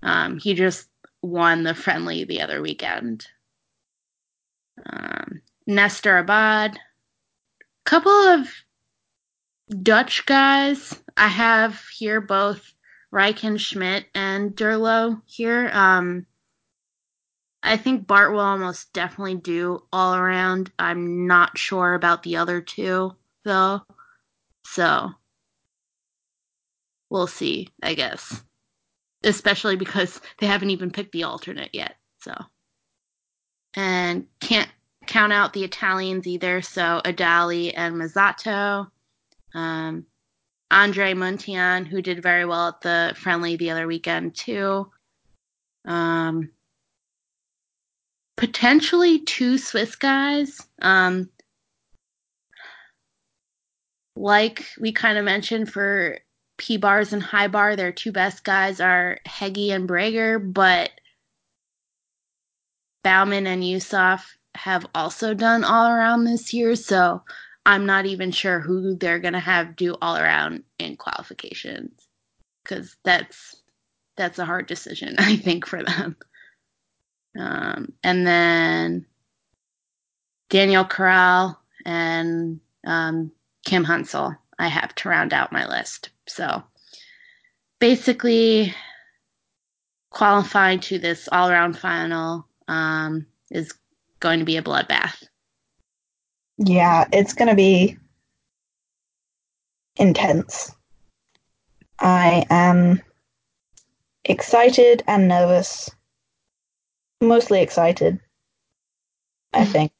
Um, he just won the friendly the other weekend. Um, Nestor Abad, couple of Dutch guys. I have here both Rijken Schmidt and Deurloo here. Um, I think Bart will almost definitely do all around. I'm not sure about the other two though. So we'll see, I guess. Especially because they haven't even picked the alternate yet. So and can't count out the Italians either. So Edalli and Mozzato. Um, Andre Muntean, who did very well at the friendly the other weekend too. Um, potentially two Swiss guys. Um, like we kind of mentioned for P bars and high bar, their two best guys are Hegi and Brägger, but Baumann and Yusof have also done all around this year, so I'm not even sure who they're gonna have do all around in qualifications because that's that's a hard decision I think for them. Um, and then Daniel Corral and um, Kim Hansel I have to round out my list. So basically, qualifying to this all around final um, is going to be a bloodbath. Yeah, it's going to be intense. I am excited and nervous. Mostly excited, I mm-hmm. think.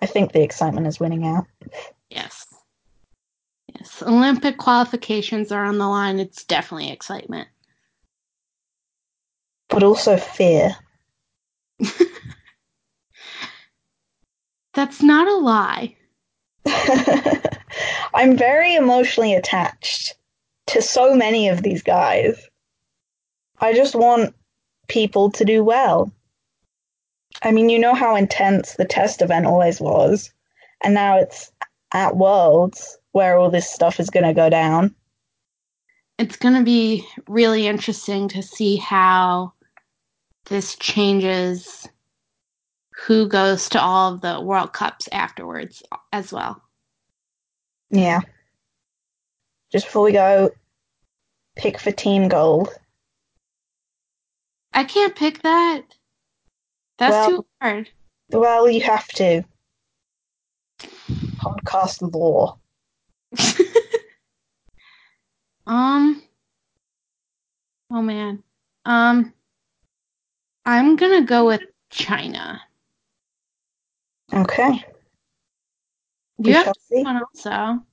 I think the excitement is winning out. Yes. Yes. Olympic qualifications are on the line. It's definitely excitement. But also fear. That's not a lie. I'm very emotionally attached to so many of these guys. I just want people to do well. I mean, you know how intense the test event always was, and now it's at Worlds where all this stuff is going to go down. It's going to be really interesting to see how this changes who goes to all of the World Cups afterwards as well. Yeah. Just before we go, pick for Team Gold. I can't pick that. That's Well- too hard. Well, you have to. Podcast law. um. Oh man. Um. I'm gonna go with China. Okay. We You have one also.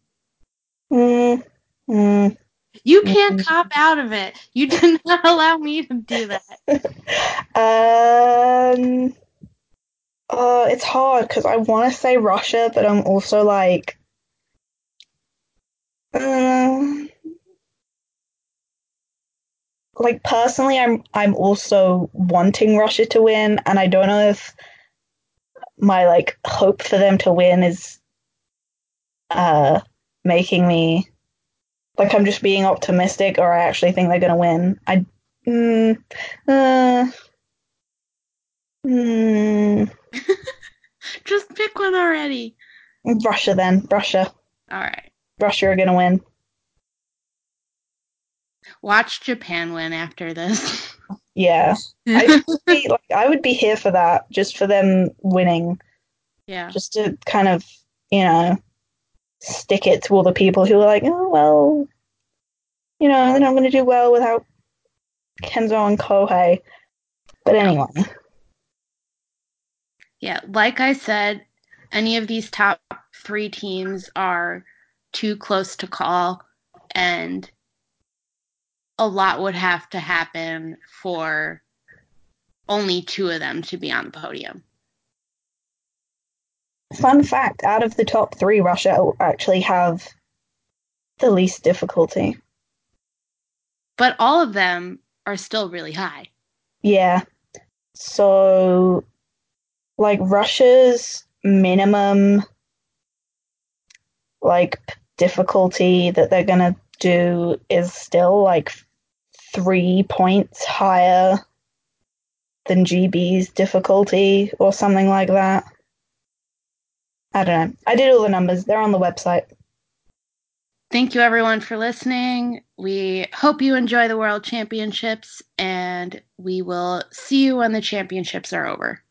Mm, mm. You can't Mhm. cop out of it. You did not allow me to do that. Um. Uh, it's hard because I want to say Russia, but I'm also like, um, like personally, I'm I'm also wanting Russia to win, and I don't know if my like hope for them to win is uh making me like I'm just being optimistic, or I actually think they're going to win. I, mm, uh, mm, Just pick one already. Russia then. Russia. All right. Russia are going to win. Watch Japan win after this. Yeah, I would, be, like, I would be here for that, just for them winning, yeah. just to kind of, you know, stick it to all the people who are like, oh well, you know, they're not going to do well without Kenzo and Kohei. But anyway, Yeah, like I said, any of these top three teams are too close to call, and a lot would have to happen for only two of them to be on the podium. fun fact: out of the top three, Russia actually have the least difficulty. But all of them are still really high. Yeah. So, like, Russia's minimum, like, difficulty that they're going to do is still, like, three points higher than GB's difficulty or something like that. I don't know. I did all the numbers, they're on the website. Thank you, everyone, for listening. We hope you enjoy the World Championships, and we will see you when the championships are over.